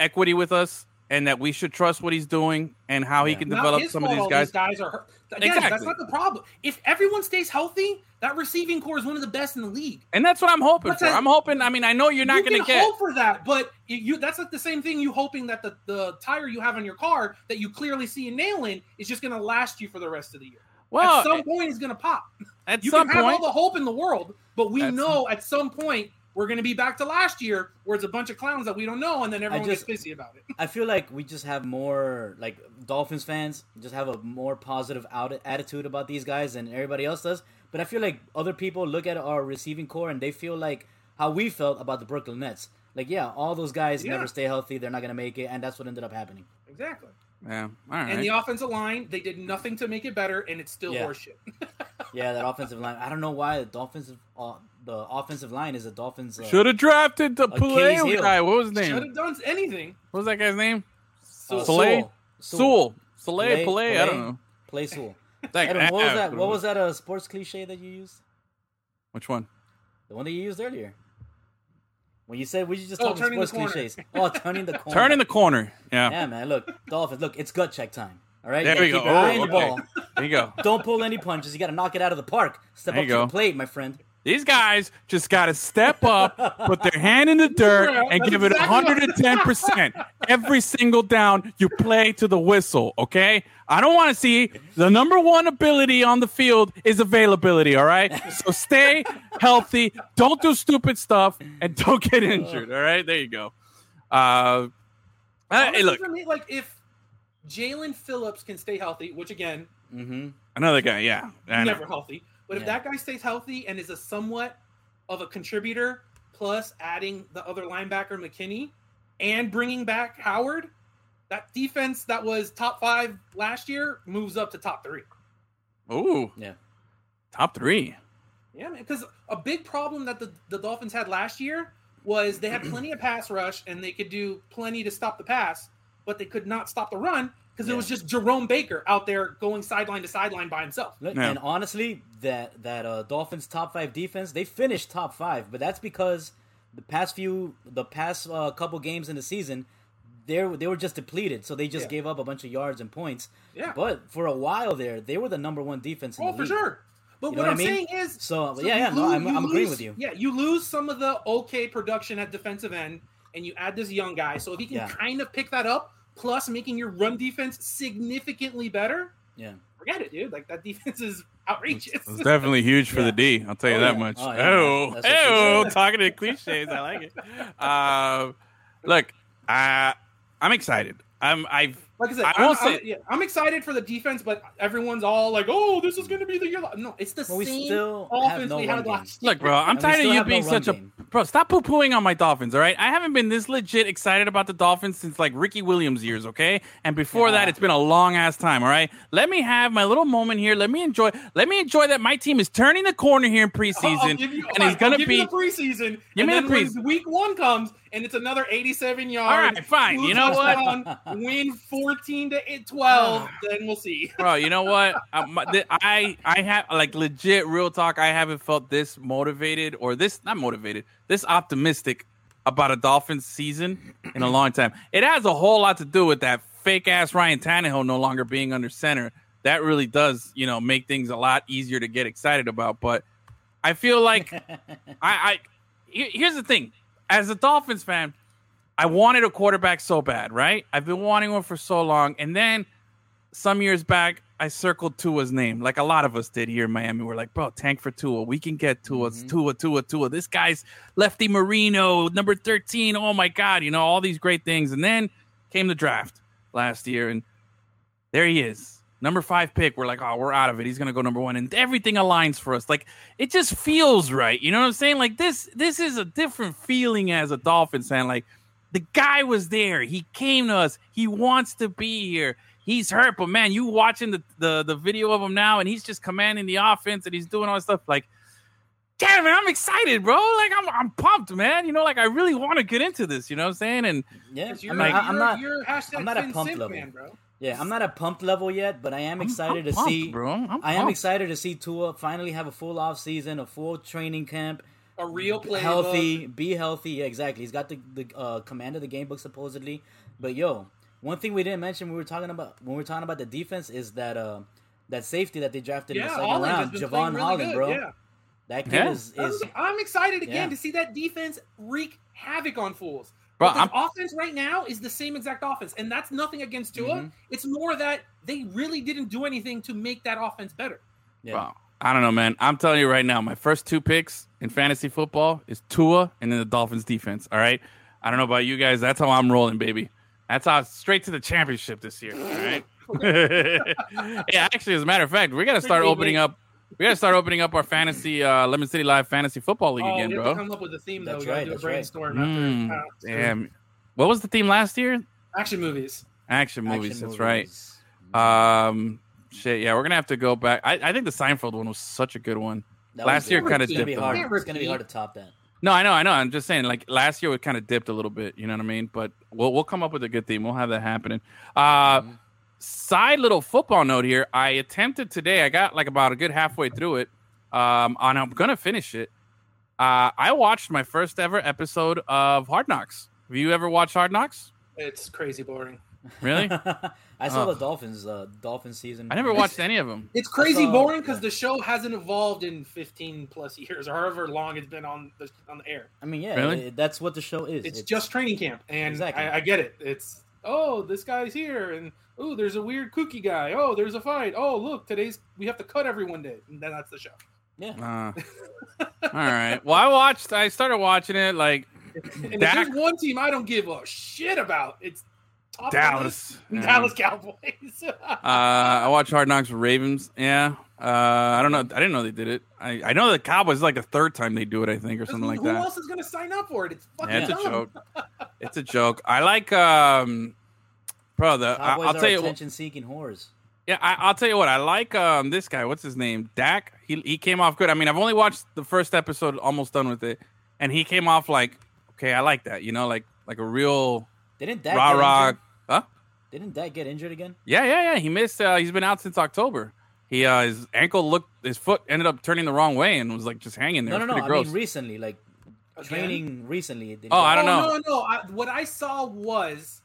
equity with us, and that we should trust what he's doing and how he can Not develop some of these all guys. guys are hurt. Again, that's not the problem. If everyone stays healthy, that receiving core is one of the best in the league. And that's what I'm hoping That's for. a- I'm hoping. I mean, I know you're not you going to get. hope for that, but you, you that's like the same thing. You hoping that the, the tire you have on your car that you clearly see a nail in is just going to last you for the rest of the year. Well, at some eh, point, it's going to pop. at You some can have all the hope in the world, but we know at some point we're going to be back to last year, where it's a bunch of clowns that we don't know, and then everyone just- gets pissy about it. I feel like we just have more like Dolphins fans just have a more positive out- attitude about these guys than everybody else does. But I feel like other people look at our receiving core and they feel like how we felt about the Brooklyn Nets. Like, yeah, all those guys Yeah. never stay healthy. They're not gonna make it, and that's what ended up happening. Exactly. yeah. All right. And the offensive line, they did nothing to make it better, and it's still Yeah. horseshit. Yeah, that offensive line. I don't know why the Dolphins, uh, the offensive line is a Dolphins. Uh, Should have drafted the Achilles guy. What was his name? Should have done anything. What was that guy's name? So, uh, Soleil? Sewell. Sewell. Soleil, Play- I don't know. Play Sewell. That- Edwin, what was that? What was that? A sports cliche that you used? Which one? The one that you used earlier. When you said we should just Oh, talk turning sports cliches. Oh, turning the corner. Turn in the corner. Yeah. Yeah, man. Look, Dolphins. Look, it's gut check time. All right. There you we go. Keep Oh, on the ball. There you go. Don't pull any punches. You got to knock it out of the park. Step There up you to go. the plate, my friend. These guys just got to step up, put their hand in the dirt, and that's give it exactly what- 110% every single down you play to the whistle, okay? I don't want to see the number one ability on the field is availability, all right? So stay healthy, don't do stupid stuff, and don't get injured, all right? There you go. Uh, hey, look, like if Jaelan Phillips can stay healthy, which again, Mm-hmm. another guy, yeah. Never healthy, but if that guy stays healthy and is a somewhat of a contributor, plus adding the other linebacker McKinney and bringing back Howard, that defense that was top five last year moves up to top three. Ooh, Yeah. top three. Yeah, man. Because a big problem that the, the Dolphins had last year was they had plenty of pass rush and they could do plenty to stop the pass, but they could not stop the run because it was just Jerome Baker out there going sideline to sideline by himself. Look, Yeah. And honestly, that that uh, Dolphins top five defense, they finished top five, but that's because the past few, the past uh, couple games in the season, they they were just depleted, so they just Yeah. gave up a bunch of yards and points. Yeah. But for a while there, they were the number one defense in Oh, the for league. sure. But You know what what I I'm mean? saying is, So, so yeah, yeah, you no, I'm, I'm agreeing with you. Yeah, you lose some of the okay production at defensive end, and you add this young guy. So if he can Yeah. kind of pick that up, plus making your run defense significantly better, Yeah. forget it, dude. Like that defense is outrageous. It's definitely huge for Yeah. the D. I'll tell you Oh, that yeah. much. Oh, yeah. Oh, That's oh, talking to cliches. I like it. Um, look, uh, I'm excited. I'm. I've. Like I said, I I won't am yeah, I'm excited for the defense, but everyone's all like, "Oh, this is going to be the year." No, it's the But we same still have offense no we had last year. Look, bro. I'm And tired of you have no being run such a. bro, stop poo pooing on my Dolphins, all right? I haven't been this legit excited about the Dolphins since like Ricky Williams years, okay? And before that, it's been a long ass time, all right? Let me have my little moment here. Let me enjoy. Let me enjoy that my team is turning the corner here in I'll preseason, give you, and it's gonna be. the preseason. Give and me the then when preseason. week one comes and it's another 87 All yard. right, fine. You know what? Win 14 to 12. then we'll see. bro. You know what? I, I I have like legit real talk. I haven't felt this motivated or this not motivated, this optimistic about a Dolphins season in a long time. It has a whole lot to do with that fake ass Ryan Tannehill no longer being under center. That really does, you know, make things a lot easier to get excited about. But I feel like I, I here's the thing. As a Dolphins fan, I wanted a quarterback so bad, right? I've been wanting one for so long, and then some years back, I circled Tua's name, like a lot of us did here in Miami. We're like, bro, tank for Tua. We can get Tua, mm-hmm. Tua, Tua, Tua. This guy's lefty Marino, number 13. Oh my God, you know, all these great things. And then came the draft last year, and there he is. Number five pick. We're like, oh, we're out of it. He's gonna go number one, and everything aligns for us. Like it just feels right. You know what I'm saying? Like this, this is a different feeling as a Dolphins fan. Like the guy was there. He came to us. He wants to be here. He's hurt, but man, you watching the, the the video of him now, and he's just commanding the offense, and he's doing all this stuff. Like, damn, man, I'm excited, bro. Like, I'm I'm pumped, man. You know, like I really want to get into this. You know what I'm saying? And Yeah, 'Cause I You're, mean, I, am you're- not. You're hashtag I'm not a Finn pump level. man, bro. Yeah, I'm not at pumped level yet, but I am I'm- excited I'm to pumped, see. bro. I'm I am excited to see Tua finally have a full off season, a full training camp, A real playbook. healthy, be healthy. Yeah, exactly. He's got the the uh, command of the game book supposedly. But yo, one thing we didn't mention when we were talking about when we were talking about the defense is that uh that safety that they drafted in the Yeah, second Holland round, Javon playing really Holland, good, bro. Yeah. That kid Yeah. is I'm, is I'm excited again Yeah. to see that defense wreak havoc on fools. Bro, But I'm- the offense right now is the same exact offense, and that's nothing against Tua. Mhm. It's more that they really didn't do anything to make that offense better. yeah. Wow. I don't know, man. I'm telling you right now, my first two picks in fantasy football is Tua and then the Dolphins defense. All right. I don't know about you guys. That's how I'm rolling, baby. That's how straight to the championship this year. All right. yeah, actually, as a matter of fact, we got to start opening up. We got to start opening up our fantasy uh, Lemon City Live fantasy football league oh, again, we have to bro. come up with a theme though. That's we gotta do a that's right. brainstorm Mm, after uh, damn. What was the theme last year? action movies. Action Action movies. that's right. Um, shit. Yeah, we're gonna have to go back. I, I think the Seinfeld one was such a good one. That last year kinda It's gonna be hard. It's gonna be hard to top that. No, I know, I know. I'm just saying, like last year, it kind of dipped a little bit. You know what I mean? But we'll we'll come up with a good theme. We'll have that happening. Uh, side little football note here. I attempted today. I got like about a good halfway through it. Um, and I'm gonna finish it. Uh, I watched my first ever episode of Hard Knocks. Have you ever watched Hard Knocks? It's crazy boring. Really? I saw Oh. the Dolphins, uh, Dolphin season. I never watched any of them. It's crazy saw- boring because yeah. the show hasn't evolved in 15 plus years, or however long it's been on the on the air. I mean, yeah, Really? it- that's what the show is. It's, just training camp, and Exactly. I, I get it. It's oh, this guy's here, and oh, there's a weird kooky guy. Oh, there's a fight. Oh, look, today's we have to cut everyone day, and then that's the show. yeah. Uh, all right. Well, I watched. I started watching it like And Dak- if there's one team I don't give a shit about, it's top of the Dallas. Yeah. Dallas Cowboys. Uh, I watched Hard Knocks with Ravens. Yeah. Uh, I don't know. I didn't know they did it. I, I know the Cowboys is like the third time they do it. I think or something like Who that. Who else is going to sign up for it? It's fucking Yeah, it's a joke. It's a joke. I like, um, bro. The I, Cowboys I'll are tell you. what- attention-seeking whores. Yeah, I, I'll tell you what. I like um this guy. What's his name? Dak. He he came off good. I mean, I've only watched the first episode, almost done with it, and he came off like, okay, I like that. You know, like like a real Didn't that rah get rah. injured? Huh? Didn't that get injured again? Yeah, yeah, yeah. He missed. Uh, he's been out since October. He uh, his ankle looked, his foot ended up turning the wrong way and was like just hanging there. No, no, no. pretty I mean, recently, like Again? training recently. didn't Oh, I don't oh, know. No, no. I, what I saw was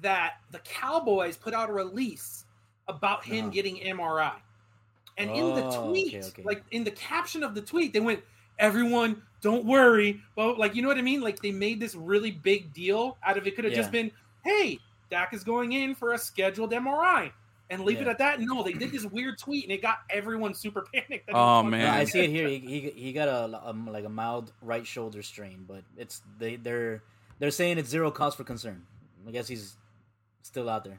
that the Cowboys put out a release about him Uh-huh. getting MRI, and in the Oh, tweet, okay, okay. like in the caption of the tweet, they went, "Everyone, don't worry." Well, like you know what I mean? Like they made this really big deal out of it. Could have just been, "Hey, Dak is going in for a scheduled MRI." And leave it at that. No, they did this weird tweet, and it got everyone super panicked. Oh, man. No, I see it here. He, he, he got a, um like a mild right shoulder strain, but it's they they're they're saying it's zero cause for concern. I guess he's still out there.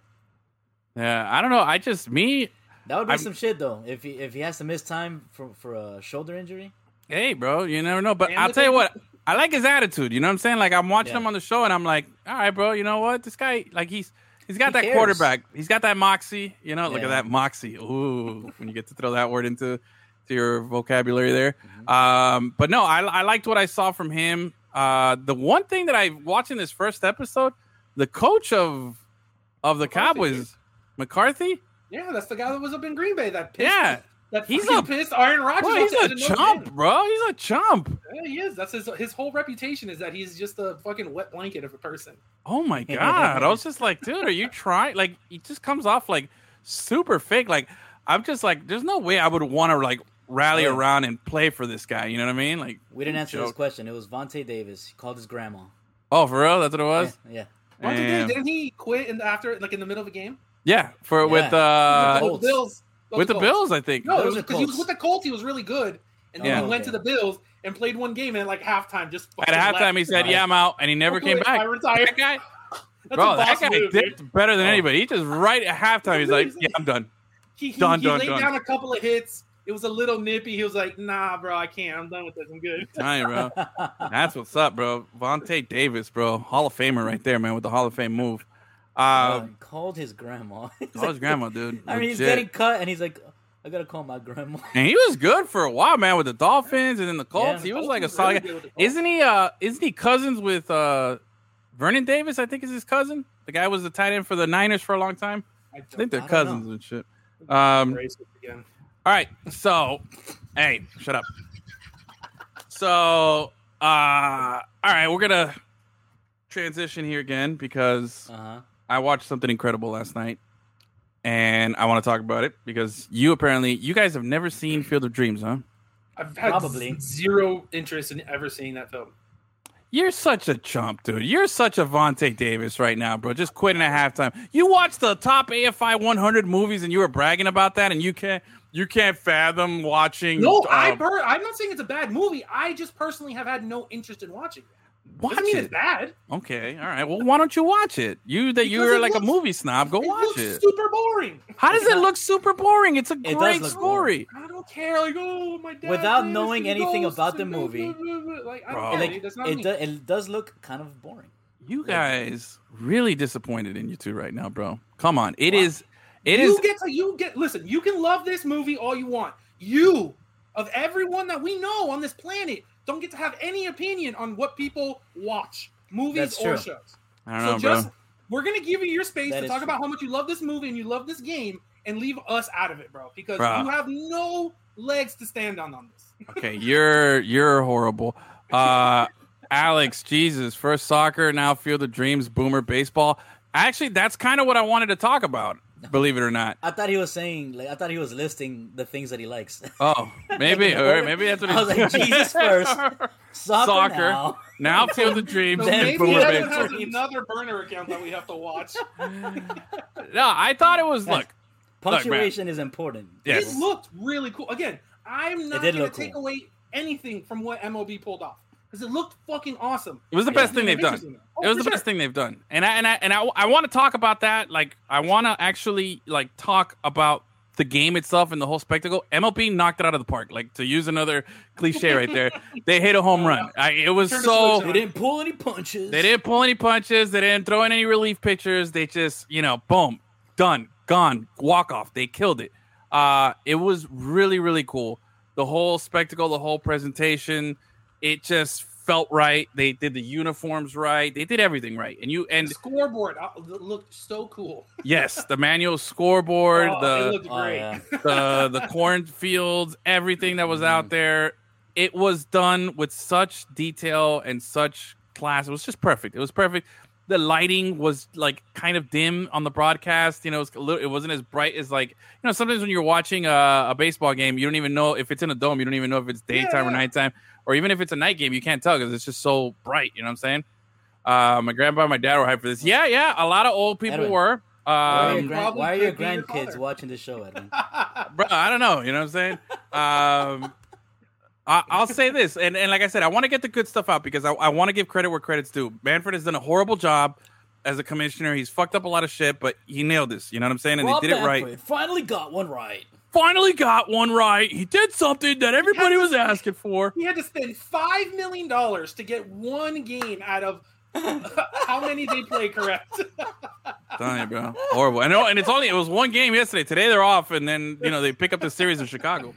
Yeah, I don't know. I just me. That would be I'm- some shit though. If he if he has to miss time for for a shoulder injury. Hey, bro, you never know. But And I'll tell you what. I like his attitude. You know what I'm saying? Like I'm watching Yeah. him on the show, and I'm like, all right, bro. You know what? This guy, like he's he's got He that cares. quarterback. He's got that moxie. You know, look at that moxie. Ooh, when you get to throw that word into to your vocabulary there. Mm-hmm. Um, but no, I I liked what I saw from him. Uh, the one thing that I watching this first episode, the coach of of the McCarthy. Cowboys, McCarthy. Yeah, that's the guy that was up in Green Bay. That pissed, Yeah. That He's he's a- pissed Aaron Rodgers. Bro, he's a end of Notre chump, Dame. bro. He's a chump. Yeah, he is. That's his his whole reputation is that he's just a fucking wet blanket of a person. Oh my god! I was just like, dude, are you trying? Like, he just comes off like super fake. Like, I'm just like, there's no way I would want to like rally Yeah. around and play for this guy. You know what I mean? Like, We didn't answer this question. It was Vontae Davis. He called his grandma. oh, for real? That's what it was. Yeah. Once Damn. again, didn't he quit in the, after like in the middle of a game? Yeah, for with Yeah. uh Colts. with the Bills. With the Colts. Bills, I think. No, it was because he was with the Colts. He was really good, and then Yeah. he went to the Bills and played one game, and like halftime, just At halftime, he said, "Yeah, I'm out," and he never came back. I retire. That guy, That's bro, that guy move, dipped dude. better than Oh. anybody. He just right at halftime, he's like, "Yeah, I'm done." He, he, Done, he done, laid done. down a couple of hits. It was a little nippy. He was like, "Nah, bro, I can't. I'm done with this. I'm good." Telling you, bro. That's what's up, bro. Vontae Davis, bro, Hall of Famer right there, man, with the Hall of Fame move. Uh, Uh, called his grandma. He's call his grandma, dude. I mean, he's getting cut, and he's like, I gotta call my grandma. And he was good for a while, man, with the Dolphins and then the Colts. Yeah. he was like a solid really guy. good with the Colts. Isn't he uh isn't he cousins with uh Vernon Davis, I think is his cousin? The guy was the tight end for the Niners for a long time. I think they're I cousins know. and shit. Um all right, so hey, shut up. So uh all right, we're gonna transition here again because Uh huh. I watched something incredible last night, and I want to talk about it because you apparently you guys have never seen Field of Dreams, huh? I've had Probably. zero interest in ever seeing that film. You're such a chump, dude. You're such a Vontae Davis right now, bro. Just quitting at halftime. You watched the top AFI 100 movies, and you were bragging about that, and you can't you can't fathom watching. No, uh, I per- I'm not saying it's a bad movie. I just personally have had no interest in watching it. Watch Doesn't mean it. it's bad. Okay, all right. Well, why don't you watch it? You that you Because were it like a movie snob. Go it watch looks it. super boring. How does It's it not- look super boring? It's a does great look story. I don't care. Like, oh, my dad. Without knowing anything about the movie. Like, I don't care. like dude. That's not it, do, it does look kind of boring. You guys really disappointed in you two right now, bro. Come on. It What? is. It you is. get to you get listen. You can love this movie all you want. You of everyone that we know on this planet don't get to have any opinion on what people watch, movies That's or shows. I don't so know, bro. just we're gonna give you your space That to talk true. about how much you love this movie and you love this game, and leave us out of it, bro. Because Bro. you have no legs to stand on on this. Okay, you're you're horrible. Uh Alex, Jesus, first soccer, now Field of Dreams, Boomer baseball. Actually, that's kind of what I wanted to talk about. Believe it or not. I thought he was saying, like, I thought he was listing the things that he likes. Oh, maybe, or maybe that's what I was like, Jesus first, soccer, Soccer. now. Now Field of Dreams So and maybe Boomer everyone has another burner account that we have to watch. No, I thought it was look. Punctuation is important. Yes. It looked really cool. Again, I'm not going to take cool. away anything from what MLB pulled off because it looked fucking awesome. It was the Yeah. best thing they've done. Interesting. Oh, It was for the best thing they've done, and I and I and I, I want to talk about that. Like, I want to actually like talk about the game itself and the whole spectacle. MLB knocked it out of the park. Like to use another cliche right there, they hit a home run. I, it was Turn so. They didn't pull any punches. They didn't pull any punches. They didn't throw in any relief pitchers. They just, you know, boom, done, gone, walk off. They killed it. Uh, it was really, really cool. The whole spectacle, the whole presentation, it just felt right. They did the uniforms right. They did everything right. And you and The scoreboard uh, looked so cool. yes, the manual scoreboard, Oh, the looked Oh, great. yeah. the the cornfields, everything that was out there, it was done with such detail and such class. It was just perfect. It was perfect. The lighting was like kind of dim on the broadcast. You know, it, was a little, it wasn't as bright as like you know. Sometimes when you're watching a, a baseball game, you don't even know if it's in a dome. You don't even know if it's daytime or Yeah. nighttime, or even if it's a night game. You can't tell because it's just so bright. You know what I'm saying? Uh, my grandpa and my dad were hyped for this. Yeah, yeah. A lot of old people Edwin. were. Why are your, Um, grand- why are your grandkids watching the show, Edwin? bro. I don't know. You know what I'm saying? Um, I, I'll say this, and, and like I said, I want to get the good stuff out because I, I want to give credit where credit's due. Manfred has done a horrible job as a commissioner. He's fucked up a lot of shit, but he nailed this. You know what I'm saying? And Rob they did it right. Finally got one right. Finally got one right. He did something that everybody was asking for. He had to spend five million dollars to get one game out of how many they play correct. Telling you, bro. Horrible. I know, and it's only it was one game yesterday. Today they're off, and then you know they pick up the series in Chicago.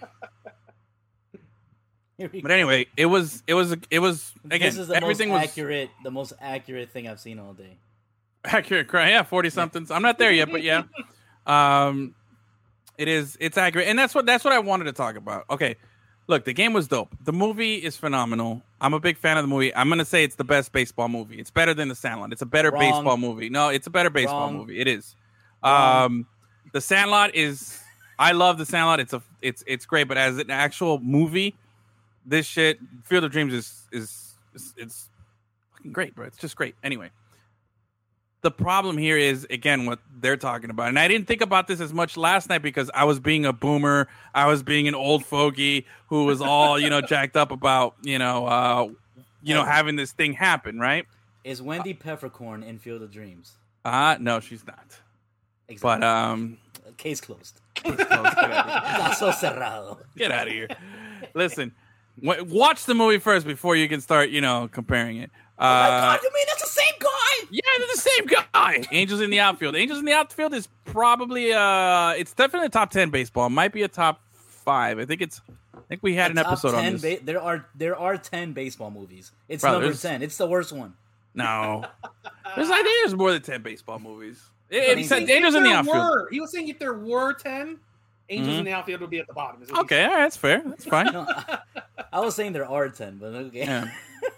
But anyway, it was it was it was again this is the most everything was accurate, the most accurate thing I've seen all day. accurate. Correct? Yeah, forty somethings. I'm not there yet, but yeah, um, it is. It's accurate, and that's what that's what I wanted to talk about. Okay, look, the game was dope. The movie is phenomenal. I'm a big fan of the movie. I'm gonna say it's the best baseball movie. It's better than the Sandlot. It's a better Wrong. baseball movie. No, it's a better baseball Wrong. movie. It is. Um, the Sandlot is. I love the Sandlot. It's a it's it's great, but as an actual movie, this shit Field of Dreams is is, is it's fucking great, bro. It's just great. Anyway, the problem here is again what they're talking about, and I didn't think about this as much last night because I was being a boomer. I was being an old fogey who was all you know jacked up about you know uh, you know having this thing happen, right? Is Wendy Peppercorn in Field of Dreams? Uh no, she's not. Exactly. But um, Case closed. get out of here. Listen, w- watch the movie first before you can start you know comparing it. Uh, oh my God, you mean that's the same guy? Yeah, they're the same guy. Angels in the outfield. Angels in the outfield is probably uh it's definitely a top ten baseball. It might be a top five. I think it's I think we had an Top episode on 10 this. ba- there are there are ten baseball movies. It's Bro, number ten. It's the worst one. no. There's I think there's more than ten baseball movies. It, said Angels in the outfield. Were, he was saying if there were ten, Angels Mhm. in the outfield would be at the bottom. Okay, all right, that's fair. That's fine. No, I, I was saying there are ten, but okay. Yeah.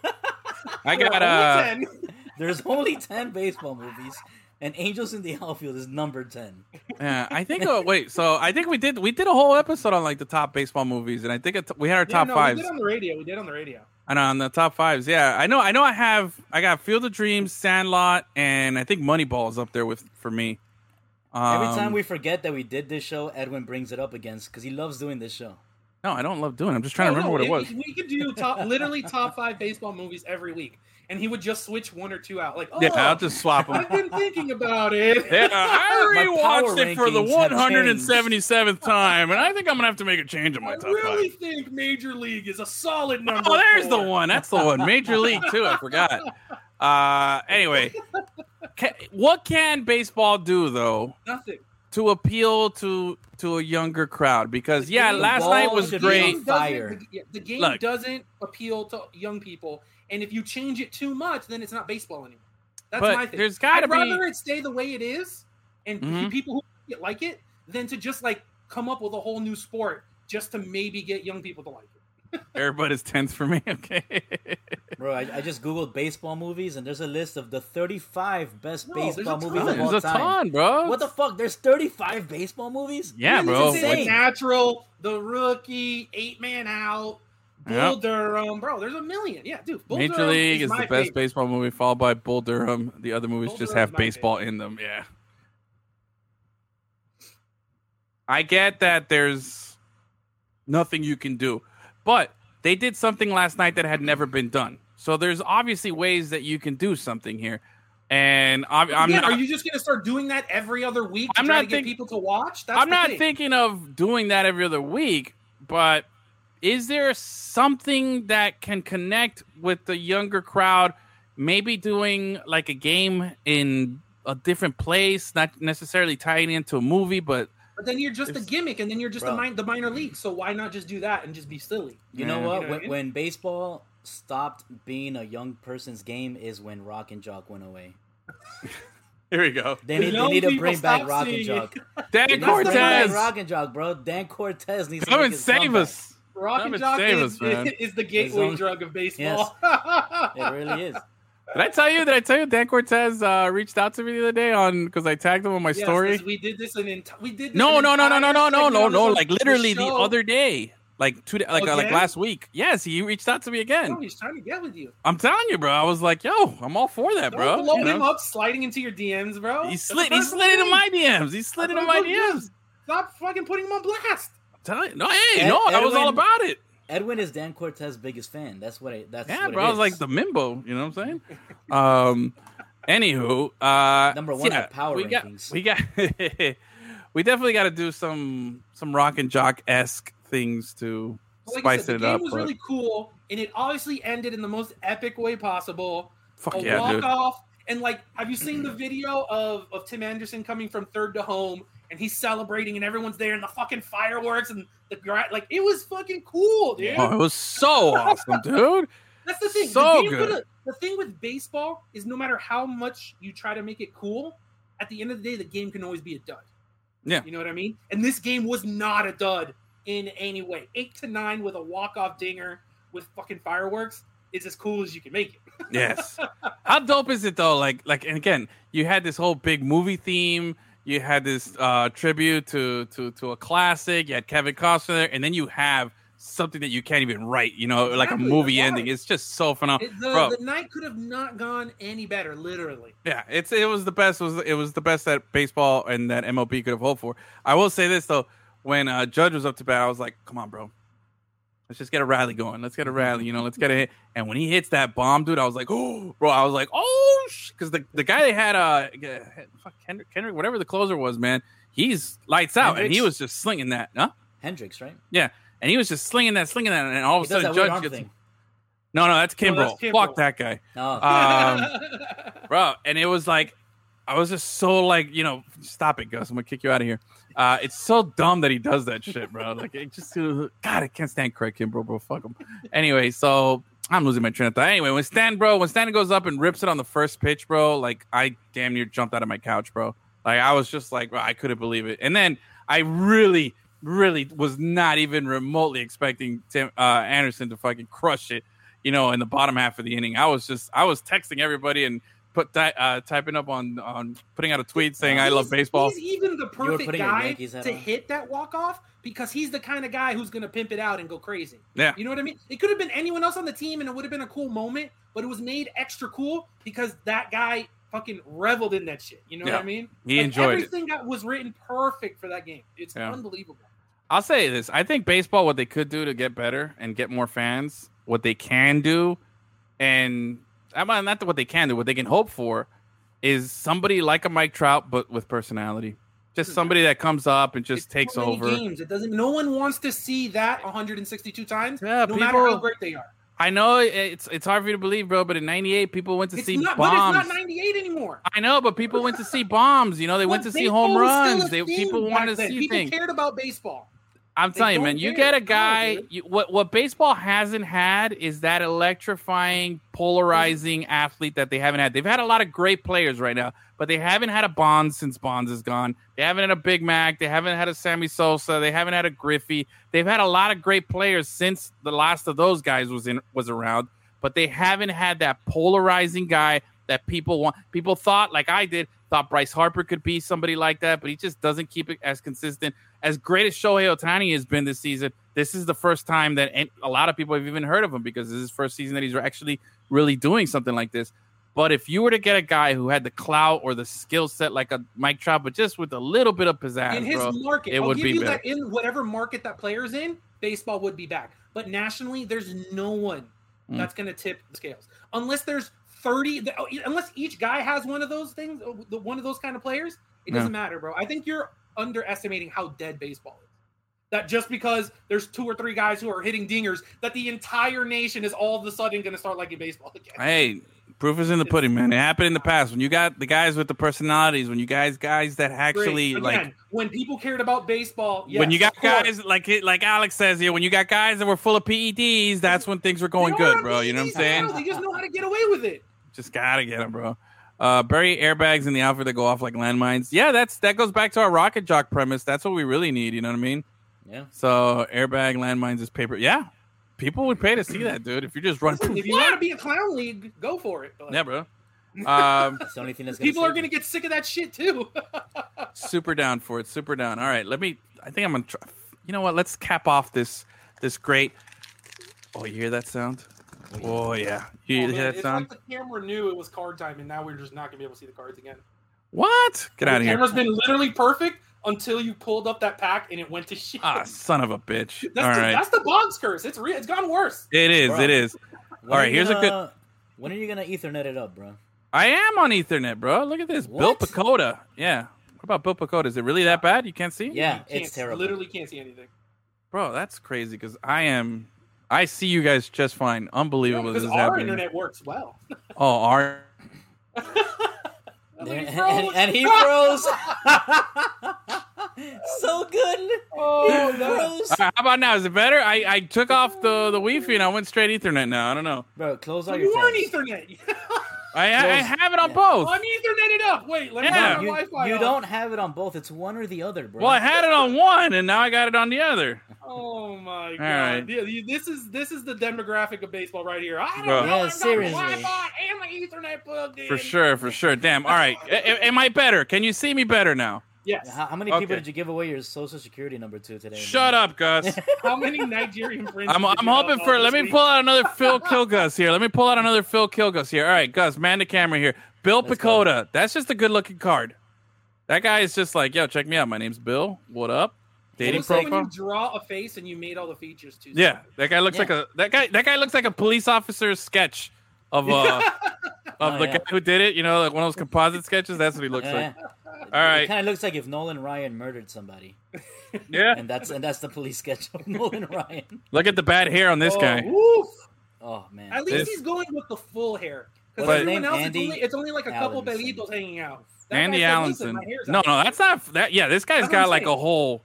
I got uh only 10. There's only ten baseball movies, and Angels in the Outfield is number ten. yeah, I think uh, wait, so I think we did we did a whole episode on like the top baseball movies and I think it, we had our Yeah, top no, fives. We did on the radio. We did on the radio. And on the top fives, yeah, I know. I know. I have. I got Field of Dreams, Sandlot, and I think Moneyball is up there with for me. Every Um, time we forget that we did this show, Edwin brings it up again because he loves doing this show. no, I don't love doing. it. I'm just trying to remember no, what it was. We could do top, literally top five baseball movies every week, and he would just switch one or two out. Like, oh, Yeah, I'll just swap them. I've been thinking about it. Yeah, I rewatched it for the 177th time, and I think I'm gonna have to make a change in my time. I top really five. think Major League is a solid number. Oh, there's the one. That's the one. Major League too. I forgot. Uh, anyway, ca what can baseball do though Nothing. to appeal to to a younger crowd? Because yeah, last night was great. game doesn't- Fire. The, the game Look. doesn't appeal to young people, and if you change it too much, then it's not baseball anymore. That's But my thing. there's gotta I'd be- rather it stay the way it is, and Mhm. people who like it, than to just like come up with a whole new sport just to maybe get young people to like it. Everybody's tense for me. Okay. Bro, I, I just googled baseball movies, and there's a list of the 35 best No, baseball movies of all There's a time. ton, bro. What the fuck? There's 35 baseball movies? Yeah, Man, bro. it's insane. Like- Natural, the rookie, eight man out, Bull Yep. Durham, bro. There's a million. Yeah, dude. Bull Major Durham League is my the best favorite. baseball movie, followed by Bull Durham. The other movies Bull just Durham's have baseball in them. Yeah. I get that there's nothing you can do, but they did something last night that had never been done. So there's obviously ways that you can do something here. And I'm, I'm not, are you just going to start doing that every other week to I'm not to get think- people to watch? That's I'm not thing. thinking of doing that every other week, but is there something that can connect with the younger crowd? Maybe doing like a game in a different place, not necessarily tying into a movie, but But then you're just a gimmick, and then you're just Bro. the, min- the minor league. So why not just do that and just be silly? You Yeah. know what? You know what I when, mean? when baseball stopped being a young person's game is when Rock and Jock went away. here we go. They need, they need to bring back Rock and Jock. Dan They need to bring Cortez, Rock and Jock, bro. Dan Cortez needs to come make and save comeback. us. Rock Come and and Jock save is, us, man. is the gateway own- drug of baseball. It really is. Did I tell you? Did I tell you Dan Cortez uh, reached out to me the other day on because I tagged him on my Yes, story? we did this an enti- we did this No, an no, no, no, no, no, no, no, no. Like literally the show. other day, like two, da- like uh, like last week. Yes, he reached out to me again. Oh, he's trying to get with you. I'm telling you, bro. I was like, yo, I'm all for that, Don't bro. blow You him up, sliding into your DMs, bro. He That's slid. He slid into my DMs. He slid into my DMs. Stop fucking putting him on blast. I'm telling you. No, hey, Ed- no, I was all about it. Edwin is Dan Cortez's biggest fan. That's what I. That's Yeah, what bro. It I was like the Mimbo. You know what I'm saying? um. Anywho, uh, Number one yeah, power we got, rankings. we got, we definitely got to do some some rock and jock esque things to Like I spice said, it the game up. was but- really cool, and it obviously ended in the most epic way possible. fuck a yeah, walk dude. off, and like, have you seen the video of of Tim Anderson coming from third to home, and he's celebrating, and everyone's there, and the fucking fireworks, and the like, it was fucking cool, dude. Oh, it was so awesome, dude. That's the thing. So the good. The thing with baseball is, no matter how much you try to make it cool, at the end of the day, the game can always be a dud. Yeah. you know what I mean. And this game was not a dud in any way. Eight to nine with a walk off dinger with fucking fireworks is as cool as you can make it. Yes. How dope is it though? Like, like, and again, you had this whole big movie theme. You had this uh tribute to to to a classic. You had Kevin Costner and then you have something that you can't even write. You know, like a movie ending. It's just so phenomenal, It- the, bro. the night could have not gone any better, literally. Yeah, it's it was the best. It was it was the best that baseball and that MLB could have hoped for. I will say this though, when uh, Judge was up to bat, I was like, "Come on, bro, let's just get a rally going. Let's get a rally. You know, let's get a hit." And when he hits that bomb, dude, I was like, "Oh, bro!" I was like, "Oh," because the the guy they had, uh, fuck Kendrick, Kendrick, whatever the closer was, man, he's lights out, and he was just slinging that, huh? Hendricks, right? Yeah, and he was just slinging that, slinging that, and all of a sudden, Judge gets. thing. No, no, that's No, Kimbrel. that's Fuck that guy. Oh, Um, bro. And it was like, I was just so like, you know, stop it, Gus. I'm gonna kick you out of here. Uh, it's so dumb that he does that shit, bro. Like, it just, God, I can't stand Craig Kimbrel, bro. Fuck him. Anyway, so I'm losing my train of thought. Anyway, when Stan, bro, when Stan goes up and rips it on the first pitch, bro, like I damn near jumped out of my couch, bro. Like I was just like, bro, I couldn't believe it. And then I really, really was not even remotely expecting Tim uh, Anderson to fucking crush it you know, in the bottom half of the inning. I was just I was texting everybody and put ty- uh, typing up on on putting out a tweet saying I love baseball. He's even the perfect guy to on? hit that walk off because he's the kind of guy who's going to pimp it out and go crazy. Yeah. You know what I mean? It could have been anyone else on the team and it would have been a cool moment, but it was made extra cool because that guy fucking reveled in that shit. You know Yeah. what I mean? He enjoyed it. everything that was written perfect for that game. It's Yeah. unbelievable. I'll say this: I think baseball, what they could do to get better and get more fans, what they can do, and I mean, not what they can do, what they can hope for, is somebody like a Mike Trout, but with personality. Just hmm. somebody that comes up and just It's takes over. Games. It doesn't. No one wants to see that 162 times. Yeah, no matter how great they are. I know it's it's hard for you to believe, bro, but in '98, people went to It's see not. bombs. But it's not 98 anymore. I know, but people went to see bombs. You know, they went to see home runs. They people wanted to see People things. cared about baseball. I'm They telling you, man. You get a guy. You, what what baseball hasn't had is that electrifying, polarizing athlete that they haven't had. They've had a lot of great players right now, but they haven't had a Bonds since Bonds is gone. They haven't had a Big Mac. They haven't had a Sammy Sosa. They haven't had a Griffey. They've had a lot of great players since the last of those guys was in was around, but they haven't had that polarizing guy that people want. People thought, like I did, thought Bryce Harper could be somebody like that, but he just doesn't keep it as consistent. As great as Shohei Ohtani has been this season, this is the first time that a lot of people have even heard of him because this is his first season that he's actually really doing something like this. But if you were to get a guy who had the clout or the skill set like a Mike Trout, but just with a little bit of pizzazz, in his bro, market, it I'll would give be you better. that in whatever market that player's in, baseball would be back. But nationally, there's no one Mm. that's going to tip the scales unless there's 30. oh, Unless each guy has one of those things, uh, one of those kind of players, it doesn't matter, bro. I think you're underestimating how dead baseball is. That just because there's two or three guys who are hitting dingers, that the entire nation is all of a sudden going to start liking baseball again. Hey, proof is in the pudding, man. It happened in the past when you got the guys with the personalities, when you guys guys that actually Great. like when people cared about baseball, yes, when you got guys like like Alex says here, when you got guys that were full of PEDs, that's when things were going good, bro. You know what I'm saying? They just know how to get away with it. Just gotta get them, bro. Uh, bury airbags in the outfit that go off like landmines. Yeah, that's that goes back to our rocket jock premise. That's what we really need. You know what I mean? Yeah. So airbag landmines is paper. Yeah, people would pay to see that, dude. If you're just running, If you want to be a clown league, go for it. But yeah, bro. Um, That's the only thing that's gonna people are going to get sick of that shit too. super down for it. Super down. All right, let me. I think I'm gonna try. You know what? Let's cap off this this great. Oh, you hear that sound? Oh yeah, you Oh, hear that it's sound? like the camera knew it was card time, and now we're just not going to be able to see the cards again. What? Get out of the here! camera's been literally perfect until you pulled up that pack and it went to shit. Ah, son of a bitch! that's, All the, right, that's the box curse. It's real. It's gone worse. it is. Bro. It is. When All are right, you here's a good- When are you gonna Ethernet it up, bro? I am on Ethernet, bro. Look at this. Bill What? Pecota. Yeah. What about Bill Pecota? Is it really that bad? You can't see? Yeah, Can't- it's terrible. Literally can't see anything. Bro, that's crazy because I am. I see you guys just fine. Unbelievable. Because this is our happening. internet works well. Oh, our. and, He and- froze. and he froze. so good. Oh, He no. froze. How about now? Is it better? I, I took off the, the Wi-Fi and I went straight Ethernet now. I don't know. Bro, close all your You aren't. Ethernet. I, I, I have it on yeah. both. I'm Ethernet it up. Wait, let me Yeah. turn You, my Wi-Fi you off. don't have it on both. It's one or the other, bro. Well, I had it on one and now I got it on the other. Oh my god! right. Yeah, you- this is this is the demographic of baseball right here. I don't Bro. know. Yeah, seriously. Wi-Fi and my Ethernet plugged in. For sure, for sure. Damn. All right. A- a- am I better? Can you see me better now? Yes. How, how many people did you give away your social security number to today? Shut up, Gus. How many Nigerian friends? I'm, did I'm you hoping for. Let this me week? pull out another Phil Kilgus here. Let me pull out another Phil Kilgus here. All right, Gus, man the camera here. Bill Let's go. That's just a good looking card. That guy is just like, yo, check me out. My name's Bill. What up? Dating looks when profile. you draw a face and you made all the features too. Yeah, that guy looks Yeah. like a that guy. That guy looks like a police officer's sketch of uh of Oh, the yeah. guy who did it. You know, like one of those composite sketches. That's what he looks like. All right. It kind of looks like if Nolan Ryan murdered somebody, Yeah. and that's and that's the police sketch of Nolan Ryan. Look at the bad hair on this Oh, guy. woof. Oh man, At least This- he's going with the full hair. Because everyone name? else, Andy it's, only, it's only like a couple Allanson. pelitos hanging out. That Andy guy said, "Listen, Allanson. No, no, that's not that. Yeah, this guy's That's what got I'm like a whole,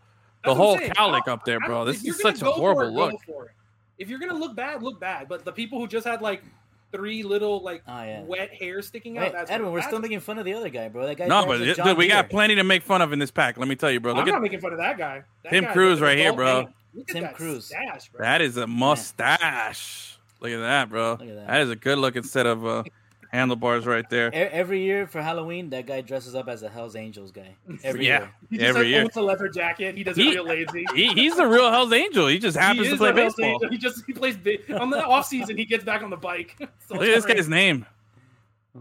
the That's whole saying. cowlick up there, bro. This is such a go for horrible it, look. for it. If you're gonna look bad, look bad. But the people who just had like three little like Oh, yeah. wet hairs sticking out, Wait, that's Edwin, we're that's- still making fun of the other guy, bro. That guy. No, but it- dude, we got plenty to make fun of in this pack. Let me tell you, bro. I'm Look not at making fun of that guy. That Tim guy's Crews right here, bro. man. Look Tim at that Crews. stash, bro. that is a mustache. Look at that, bro. Look at that. That is a good looking set of uh, handlebars right there. E- Every year for Halloween, that guy dresses up as a Hell's Angels guy. Every Yeah. year. He just every like, year. owns a leather jacket. He doesn't He- feel lazy. He, he's the real Hell's Angel. He just happens He to play baseball. He just he plays ba- on the off season. He gets back on the bike. So Look at this great. guy's name.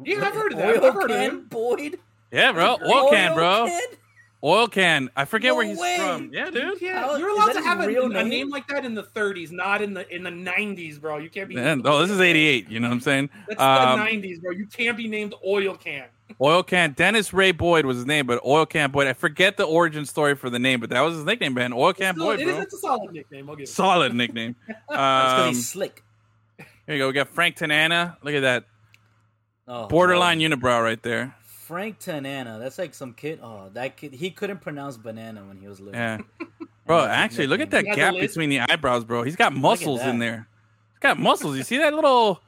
Yeah, I've heard of that. Oil I've heard of can him. Boyd. Yeah, bro. Oil can, bro. can? Oil can. I forget No where he's way. from. Yeah, dude. Yeah, you're allowed to have a, real a name? name like that in the 30s, not in the in the 90s, bro. You can't be. Man, oh, this is '88. You know what I'm saying? That's Um, the 90s, bro. You can't be named Oil Can. Oil Can Dennis Ray Boyd was his name, but Oil Can Boyd. I forget the origin story for the name, but that was his nickname, man. Oil Can Still, Boyd, it is, bro. it's a solid nickname. I'll give it. Solid nickname. That's because Um, he's slick. here you go. We got Frank Tanana. Look at that Oh, borderline bro. unibrow right there. Frank Tanana. That's like some kid. Oh, that kid. He couldn't pronounce banana when he was little. Yeah, bro. Actually, look at that He has a gap between the eyebrows, bro. He's got muscles in there. He's got muscles. You see that little,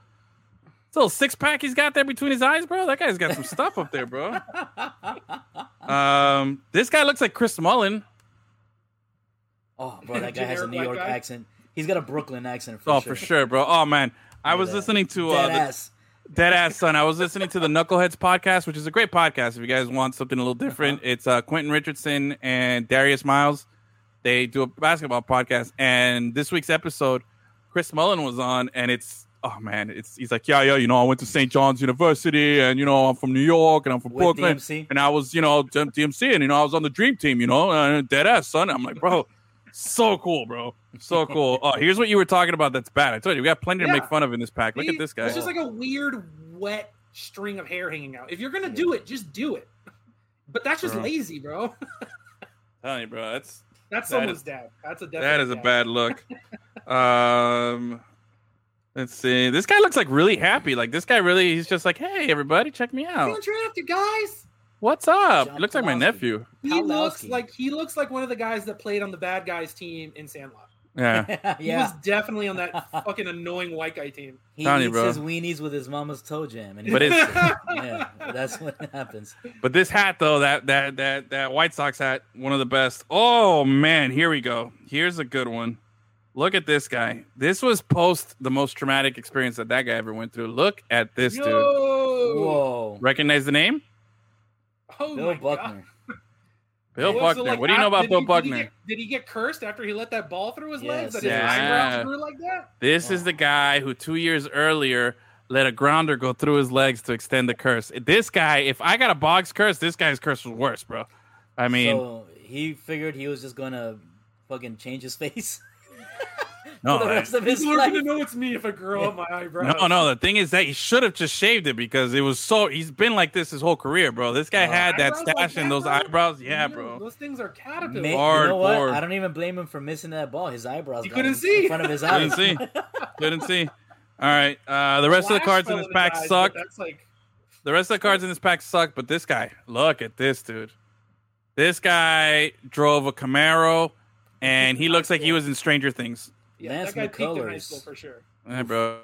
little six pack he's got there between his eyes, bro? That guy's got some stuff up there, bro. Um, this guy looks like Chris Mullin. Oh, bro, that guy has a New York guy? accent. He's got a Brooklyn accent. For oh, sure. for sure, bro. Oh man, I was that. listening to uh, the, ass. Dead ass son. I was listening to the Knuckleheads podcast, which is a great podcast. If you guys want something a little different, Uh-huh. it's uh, Quentin Richardson and Darius Miles. They do a basketball podcast, and this week's episode, Chris Mullin was on, and it's oh man, it's he's like, yeah, yeah, you know, I went to St. John's University, and you know, I'm from New York, and I'm from With Brooklyn, DMC? and I was, you know, DMC, and you know, I was on the Dream Team, you know, uh, dead ass son. I'm like, bro. So cool, bro. So cool. Oh, here's what you were talking about. That's bad. I told you we got plenty to Yeah. make fun of in this pack. Look He- at this guy. It's just like a weird, wet string of hair hanging out. If you're gonna do it, just do it. But that's just Bro. lazy, bro. you, bro. That's That's That someone's is- dad. That's a That is a bad look. um, let's see. This guy looks like really happy. Like this guy really, he's just like, hey, everybody, check me out. Contracted, guys. What's up? John He looks like my nephew. He Pawlowski. looks like he looks like one of the guys that played on the bad guys team in Sandlot. Yeah. He yeah. was definitely on that fucking annoying white guy team. He Telling eats bro. his weenies with his mama's toe jam, and But it's- yeah, that's what happens. but this hat though, that that that that White Sox hat, one of the best. Oh man, here we go. Here's a good one. Look at this guy. This was post the most traumatic experience that that guy ever went through. Look at this dude. Whoa, Recognize the name? Oh Bill my Buckner. Bill God. So, Buckner. like, what do you know about did Bill he- Buckner? Did he, get, did he get cursed after he let that ball through his legs? Yes, That his grew like that? This is oh. the guy who two years earlier let a grounder go through his legs to extend the curse. This guy, if I got a box curse, this guy's curse was worse, bro. I mean, so he figured he was just gonna fucking change his face. No, for the I- of his People are life. gonna know it's me if I grow up my eyebrows. No, no. The thing is that he should have just shaved it because it was so. He's been like this his whole career, bro. This guy Oh. had that stash like and those bro? eyebrows. Yeah, bro. Those things are caterpillars. May- you know what? Hardcore. I don't even blame him for missing that ball. His eyebrows. He couldn't see. in front of his eyes. Couldn't see. Couldn't see. All right. Uh, the rest of the cards in this pack eyes, suck. That's like The rest of the cards in this pack suck, but this guy, look at this dude. This guy drove a Camaro, and he looks like he was in Stranger Things. Yeah, Lance that guy peaked in high school for sure. Yeah, bro.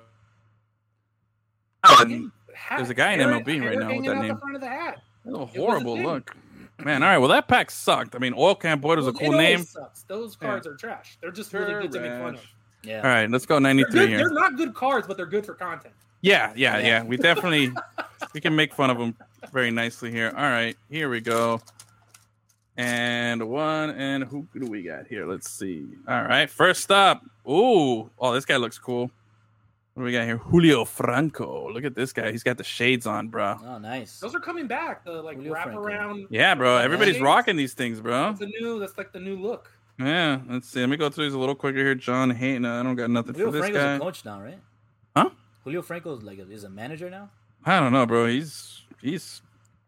Um, hat- There's a guy in hair- MLB right hair now with that name. The front of the hat. A was a horrible thing. look. Man, all right. Well, that pack sucked. I mean, Oil Can Boyd was a cool it name. Sucks. Those cards are trash. They're just really good to make fun of. Yeah. All right, let's go They're, 93 here. they're not good cards, but they're good for content. Yeah, yeah, yeah. We definitely we can make fun of them very nicely here. All right, here we go. And one and who do we got here? Let's see. All right, first up. Ooh, oh, this guy looks cool. What do we got here? Julio Franco. Look at this guy. He's got the shades on, bro. Oh, nice. Those are coming back. The like Julio wrap Franco. around. Yeah, bro. Everybody's Shades? rocking these things, bro. That's the new. That's like the new look. Yeah. Let's see. Let me go through these a little quicker here. John Hayton. I don't got nothing Julio for this Franco's guy. a coach now, right? Huh? Julio Franco's like a, is a manager now. I don't know, bro. He's he's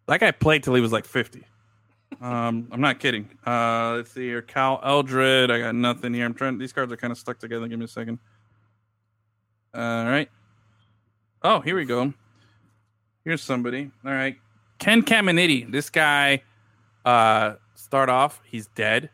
that guy played till he was like fifty. Um, I'm not kidding. Uh, let's see here. Cal Eldred. I got nothing here. I'm trying. These cards are kind of stuck together. Give me a second. All right. Oh, here we go. Here's somebody. All right. Ken Caminiti. This guy. Uh, start off. He's dead.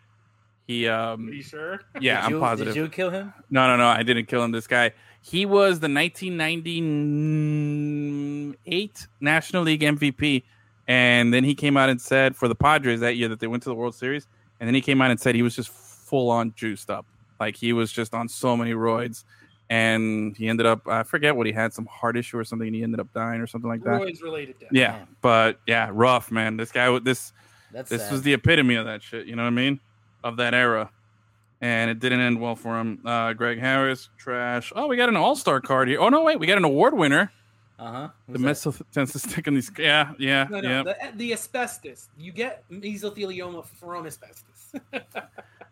He Are um. you sure? Yeah, Did I'm you, positive. Did you kill him? No, no, no. I didn't kill him. This guy. He was the 1998 National League MVP. And then he came out and said for the Padres that year that they went to the World Series. And then he came out and said he was just full on juiced up. Like he was just on so many roids. And he ended up, I forget what he had, some heart issue or something. And he ended up dying or something like that. Roy's related to. Yeah. Damn. But yeah, rough, man. This guy, with this, That's this sad. was the epitome of that shit. You know what I mean? Of that era. And it didn't end well for him. Uh, Greg Harris, trash. Oh, we got an all star card here. Oh, no, wait. We got an award winner. Uh huh. The Mets tends to stick in these. Yeah, yeah, No, no. yeah. The, the asbestos. You get mesothelioma from asbestos.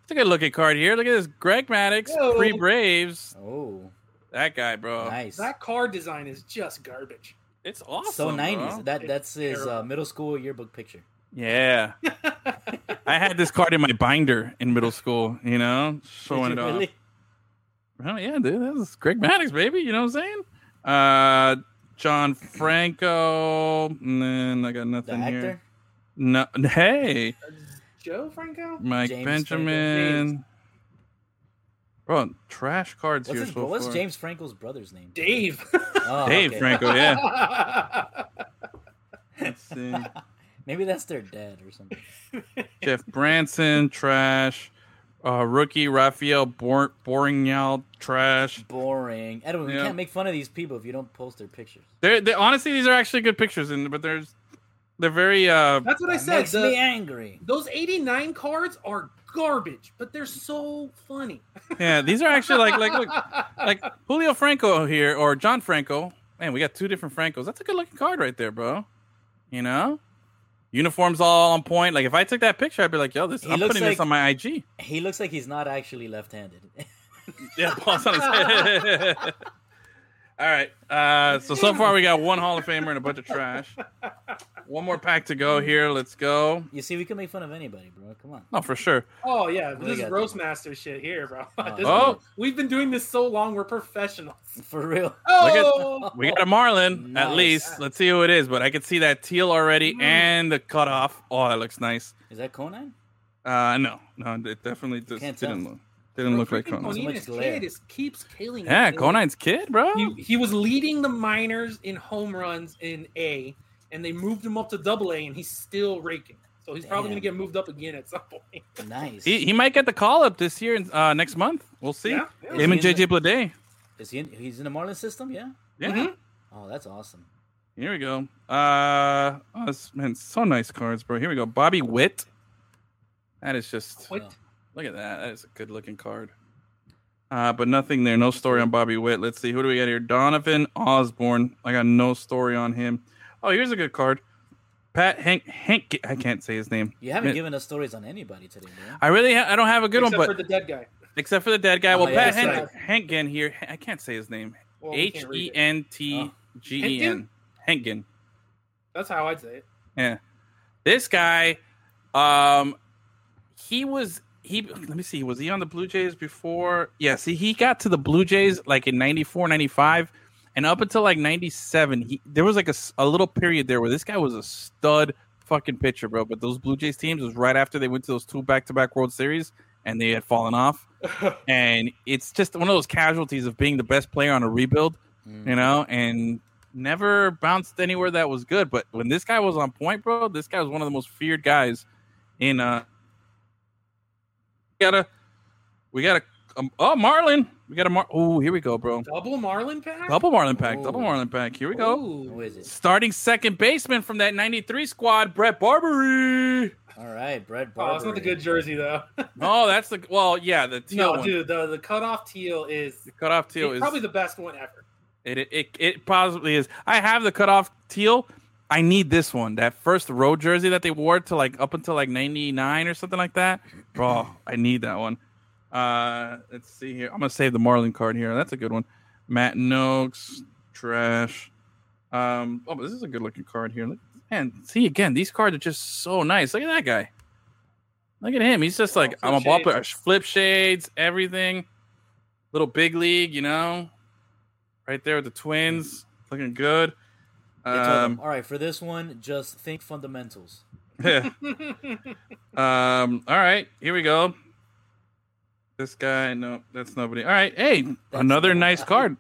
It's a good looking card here. Look at this. Greg Maddux, Whoa. pre Braves. Oh, That guy, bro. nice. that card design is just garbage. It's awesome. so bro. nineties. That It's that's his uh, middle school yearbook picture. Yeah. I had this card in my binder in middle school, you know, showing Did it you off. really? Oh yeah, dude, that was Greg Maddux, baby. You know what I'm saying? Uh, John Franco, and then I got The nothing here. No, hey, Joe Franco? Mike James Benjamin. Franco. Bro, trash cards What's, here his, so what's far. James Franco's brother's name? Dave. Oh, Dave okay. Franco, yeah. Let's see. Maybe that's their dad or something. Jeff Branson, trash. Uh, rookie Rafael Bor- Boringal, trash. Boring. Edwin, we Yeah. can't make fun of these people if you don't post their pictures. They're, they honestly, these are actually good pictures, and but there's they're very uh That's what I said. makes the- me angry. those 89 cards are garbage, but they're so funny. yeah. These are actually like like look like Julio Franco here or John Franco. Man, we got two different Francos. That's a good looking card right there, bro. You know, uniforms all on point. Like if I took that picture, I'd be like, yo, this. He I'm putting this on my IG. He looks like he's not actually left-handed. Yeah, pause on his head. All right. Uh, so so far we got one Hall of Famer and a bunch of trash. One more pack to go here. Let's go. you see, we can make fun of anybody, bro. Come on. No, for sure. Oh yeah, we this is got? roast master shit here, bro. Oh. This- Oh. we've been doing this so long, we're professionals. For real. Look Oh, at we got a Marlin at least. Let's see who it is. But I can see that teal already and the cutoff. Oh, that looks nice. Is that Conine? Uh, no, no, it definitely just Can't didn't tell. look didn't look like Freaking Conine. So much Conine's kid is keeps killing. Yeah, it. Conine's kid, bro. He, he was leading the minors in home runs in A, and they moved him up to Double A, and he's still raking. So he's probably gonna get moved up again at some point. Nice. He, he might get the call up this year, uh, next month. We'll see. Yeah, yeah. Him and JJ in Blade. Is he? In, he's in the Marlin system? Yeah. Yeah. Mhm. Oh, that's awesome. Here we go. Uh, oh, this, man, so nice cards, bro. Here we go. Bobby Witt. That is just What? Look at that. That is a good looking card. Uh, but nothing there. No story on Bobby Witt. Let's see. Who do we got here? Donovan Osborne. I got no story on him. Oh, here's a good card. Pat Hank Hank. I can't say his name. You haven't Man, given us stories on anybody today, bro. I really. Ha- I don't have a good one. Except one, for but the dead guy. except for the dead guy. Well, Oh, yeah, Pat that's Hen- Hengen here. I can't say his name. H e n t g e n. we H can't read it. N T G N. Hengen. That's how I'd say it. Yeah. This guy, um, he was he. Let me see. Was he on the Blue Jays before? Yeah. See, he got to the Blue Jays like in 94, 95, and up until like ninety seven, he there was like a little period there where this guy was a stud fucking pitcher, bro. But those Blue Jays teams was right after they went to those two back to back World Series, and they had fallen off. and it's just one of those casualties of being the best player on a rebuild, you know, and never bounced anywhere that was good. But when this guy was on point, bro, this guy was one of the most feared guys in uh we got a, we gotta um, oh Marlin. We got a Mar oh here we go, bro. Double Marlin pack. Double Marlin pack, Oh. double Marlin pack. Here we go. Who Ooh. it? Starting second baseman from that 93 squad, Brett Barberie. All right, Brett Oh, Barber. it's not the good jersey though. Oh, that's the well, yeah, the teal no, one. dude, the the cutoff teal is The cutoff teal is probably the best one ever. It, it it it possibly is. I have the cutoff teal. I need this one. That first road jersey that they wore to like up until like '99 or something like that. Bro, I need that one. Uh, let's see here. I'm gonna save the Marlin card here. That's a good one. Matt Nokes, trash. Um, oh, but this is a good looking card here. Look, man, see again, these cards are just so nice. Look at that guy. Look at him. He's just like Oh, I'm a ball shades. player. Flip shades, everything. Little big league, you know. Right there with the twins, looking good. They told Um, all right, for this one, just think fundamentals. yeah. um. All right, here we go. This guy, no, that's nobody. All right, hey, another nice card.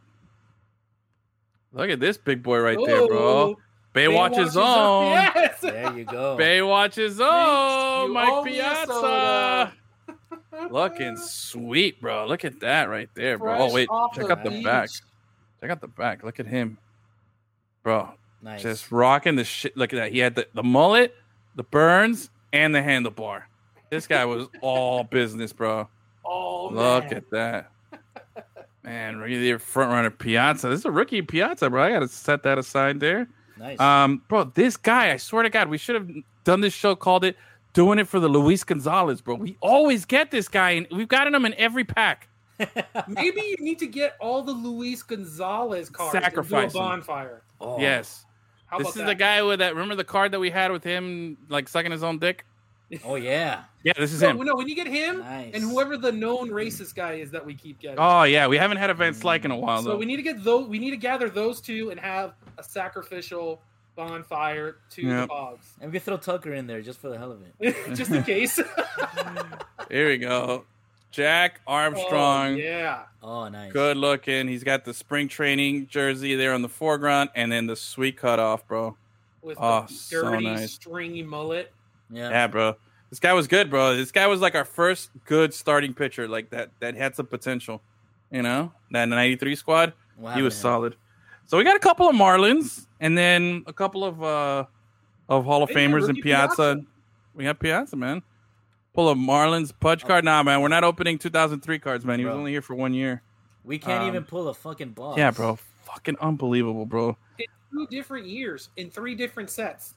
Look at this big boy right there, bro. Baywatch, Baywatch's Baywatch's up. Yes. There you go. Baywatch is on. Mike owe Piazza. soda. Looking sweet, bro. Look at that right there, bro. Fresh oh wait, off check the out the back. Check out the back. Look at him, bro. Nice. Just rocking the shit. Look at that. He had the, the mullet, the burns, and the handlebar. This guy was all business, bro. Oh, Look man. at that. Man, really front runner Piazza. This is a rookie Piazza, bro. I gotta set that aside there. nice. Um, bro, this guy, I swear to God, we should have done this show, called it Doing It for the Luis Gonzalez, bro. We always get this guy, and we've gotten him in every pack. Maybe you need to get all the Luis Gonzalez cards and do a bonfire. oh, Yes. How this about is that? the guy with that. Remember the card that we had with him, like sucking his own dick? Oh yeah. Yeah, this is No, him. no, when you get him Nice. and whoever the known racist guy is that we keep getting. Oh yeah, we haven't had a Van Slyke in a while so though. we need to get those. We need to gather those two and have a sacrificial bonfire to Yep. the Boggs, And we can throw Tucker in there just for the hell of it. just in case. Here we go. Jack oh, Armstrong, Oh, yeah. Oh, nice. good looking. He's got the spring training jersey there on the foreground, and then the sweet cutoff, bro. With Oh, the so dirty, nice. stringy mullet. Yeah. Yeah, bro. This guy was good, bro. This guy was like our first good starting pitcher, like that that had some potential. You know, that '93 squad, What he was to him? solid. So we got a couple of Marlins, and then a couple of uh of Hall of Hey, Famers and rookie Piazza. Piazza. We have Piazza, man. Pull a Marlins pudge card. Nah, man, we're not opening 2003 cards, man. He was Bro. only here for one year. We can't Um, even pull a fucking box. Yeah, bro. Fucking unbelievable, bro. In two different years, in three different sets.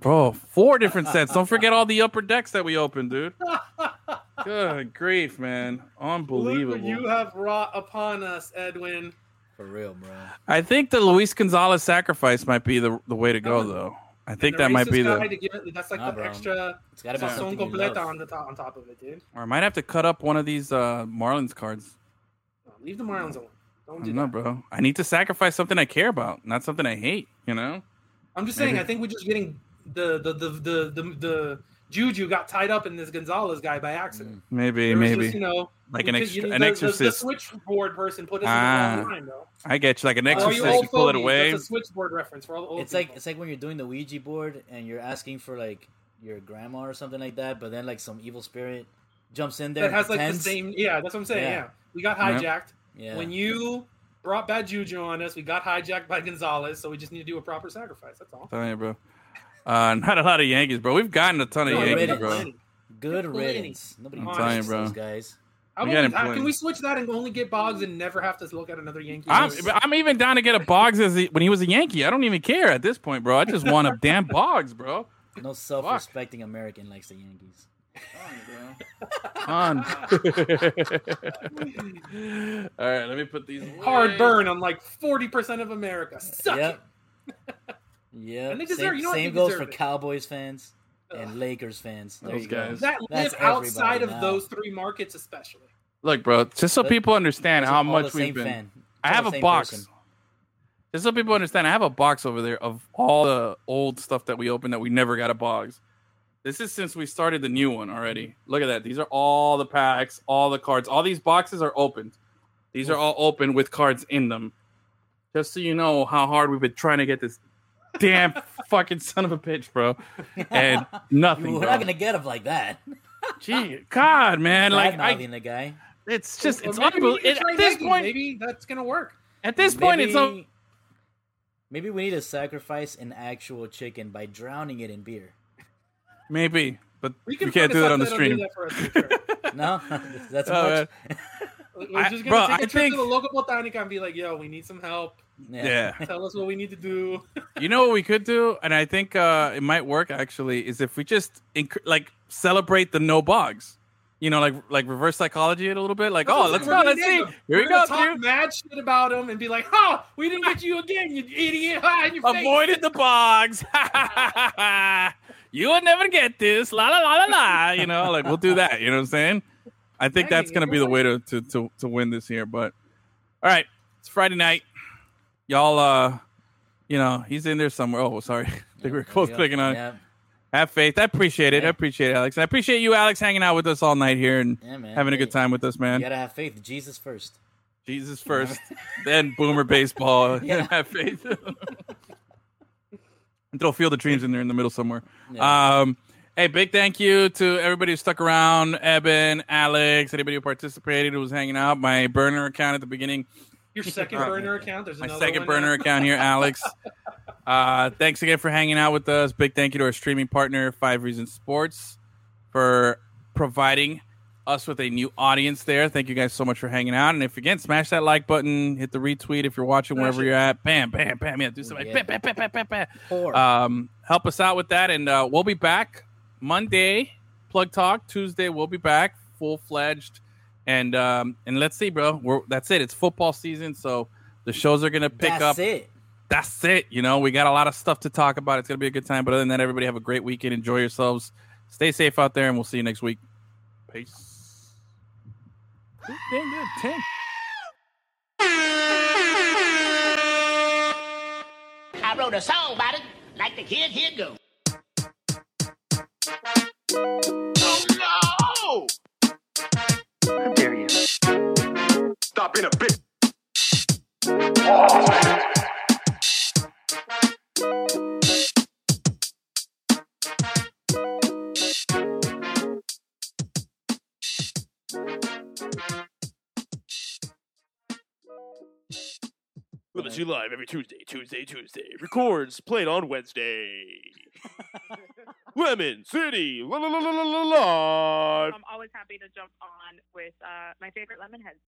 Bro, four different sets. Don't forget all the upper decks that we opened, dude. Good grief, man. Look Unbelievable. what you have wrought upon us, Edwin. For real, bro. I think the Luis Gonzalez sacrifice might be the the way to go, though. I think that might be the. it, that's like Nah, the bro. extra It's got to be sazon something completa on the top on top of it, dude. Or I might have to cut up one of these uh Marlins cards. No, leave the Marlins alone. Don't I do don't know, that. bro. I need to sacrifice something I care about, not something I hate. You know? I'm just saying. I think we're just getting the the the the the, the Juju got tied up in this Gonzalez guy by accident. Maybe, maybe. just, you know, Like an extra- you an the- exorcist. The, the switchboard person put us Ah. in the wrong line, though. I get you. Like an exorcist, you you pull it away. That's a switchboard reference for all the old It's like it's like when you're doing the Ouija board and you're asking for like your grandma or something like that, but then like some evil spirit jumps in there. that and has like the same. Yeah, that's what I'm saying. Yeah. Yeah, we got hijacked Yeah. when you brought bad juju on us. We got hijacked by Gonzalez, so we just need to do a proper sacrifice. That's all. Telling you, bro. Uh, not a lot of Yankees, bro. We've gotten a ton of No, Yankees, riddance. bro. Good Plenty. riddance. Nobody I'm telling you, bro. those guys. How We about got we- him how- playing. can we switch that and only get Boggs and never have to look at another Yankee? I'm. I'm even down to get a Boggs as he, when he was a Yankee. I don't even care at this point, bro. I just want a damn Boggs, bro. No self-respecting American likes the Yankees. On. All right, let me put these. Hard burn on like forty percent of America. Suck Yep. Yep. And they deserve- Same, you know what? same goes for it. Cowboys fans and Ugh. Lakers fans. There Those you go. guys. it. That That's live outside of now. those three markets, especially. Look, bro, just so But- people understand how much we've been. fan. I have a box. person. Just so people understand, I have a box over there of all the old stuff that we opened that we never got a box. This is since we started the new one already. Look at that. These are all the packs, all the cards. All these boxes are opened. These are all open with cards in them. Just so you know how hard we've been trying to get this damn fucking son of a bitch, bro. And nothing. We're bro. not gonna get him like that. Gee, God, man, like I, Bad-mouthing the guy. it's just it's maybe unbelievable. can try At this Nike. point, maybe that's gonna work. at this point, it's un- Maybe- Maybe we need to sacrifice an actual chicken by drowning it in beer. maybe, but We we, can can't do us that on the stream. That for us for sure. No, that's Oh, much. We're I- just gonna take a I trip think- to the local botanica and be like, "Yo, we need some help. Yeah. Tell us what we need to do." You know what we could do, and I think uh, it might work actually, is if we just inc- like celebrate the no Boggs. You know, like like reverse psychology it a little bit. Like, oh, let's go, let's see. Here We're we go, Talk dude. mad shit about them and be like, oh, We didn't get you again, you idiot! Your face." Avoided the Boggs. you would never get this. La la la la la. You know, like we'll do that. You know what I'm saying? I think that's gonna be the way to, to to to win this here. But all right, it's Friday night. Y'all, uh, you know, he's in there somewhere. Oh, sorry. I think we're both Yeah, clicking on it. Have faith. I appreciate it. I appreciate it, Alex. And I appreciate you, Alex, hanging out with us all night here and Yeah, having a good time with us, man. you gotta have faith. Jesus first. Jesus first, then Boomer baseball. Yeah. have faith. and throw Field of Dreams in there in the middle somewhere. Yeah. Um, hey, big thank you to everybody who stuck around. Eben, Alex, anybody who participated, who was hanging out. My burner account at the beginning. Your second burner account. There's my second burner now. account here, Alex. Uh, thanks again for hanging out with us. Big thank you to our streaming partner, Five Reasons Sports, for providing us with a new audience there. Thank you guys so much for hanging out. And if again, smash that like button, hit the retweet if you're watching Smash wherever it. you're at. Bam, bam, bam. Yeah, do something. Yeah. Bam, bam, bam, bam, bam, bam. Um, help us out with that, and uh, we'll be back Monday. Plug Talk Tuesday. We'll be back full fledged, and um, and let's see, bro. We're that's it. It's football season, so the shows are gonna pick That's up. it. That's it. You know, we got a lot of stuff to talk about. It's gonna be a good time. But other than that, everybody have a great weekend. Enjoy yourselves. Stay safe out there, and we'll see you next week. Peace. Good, Damn good. Ten. I wrote a song about it, like the kid here go. Stop being a bitch. Lemon City Live every Tuesday, Tuesday, Tuesday. Records played on Wednesday. Lemon City la la la la la la live. I'm always happy to jump on with uh, my favorite Lemonheads.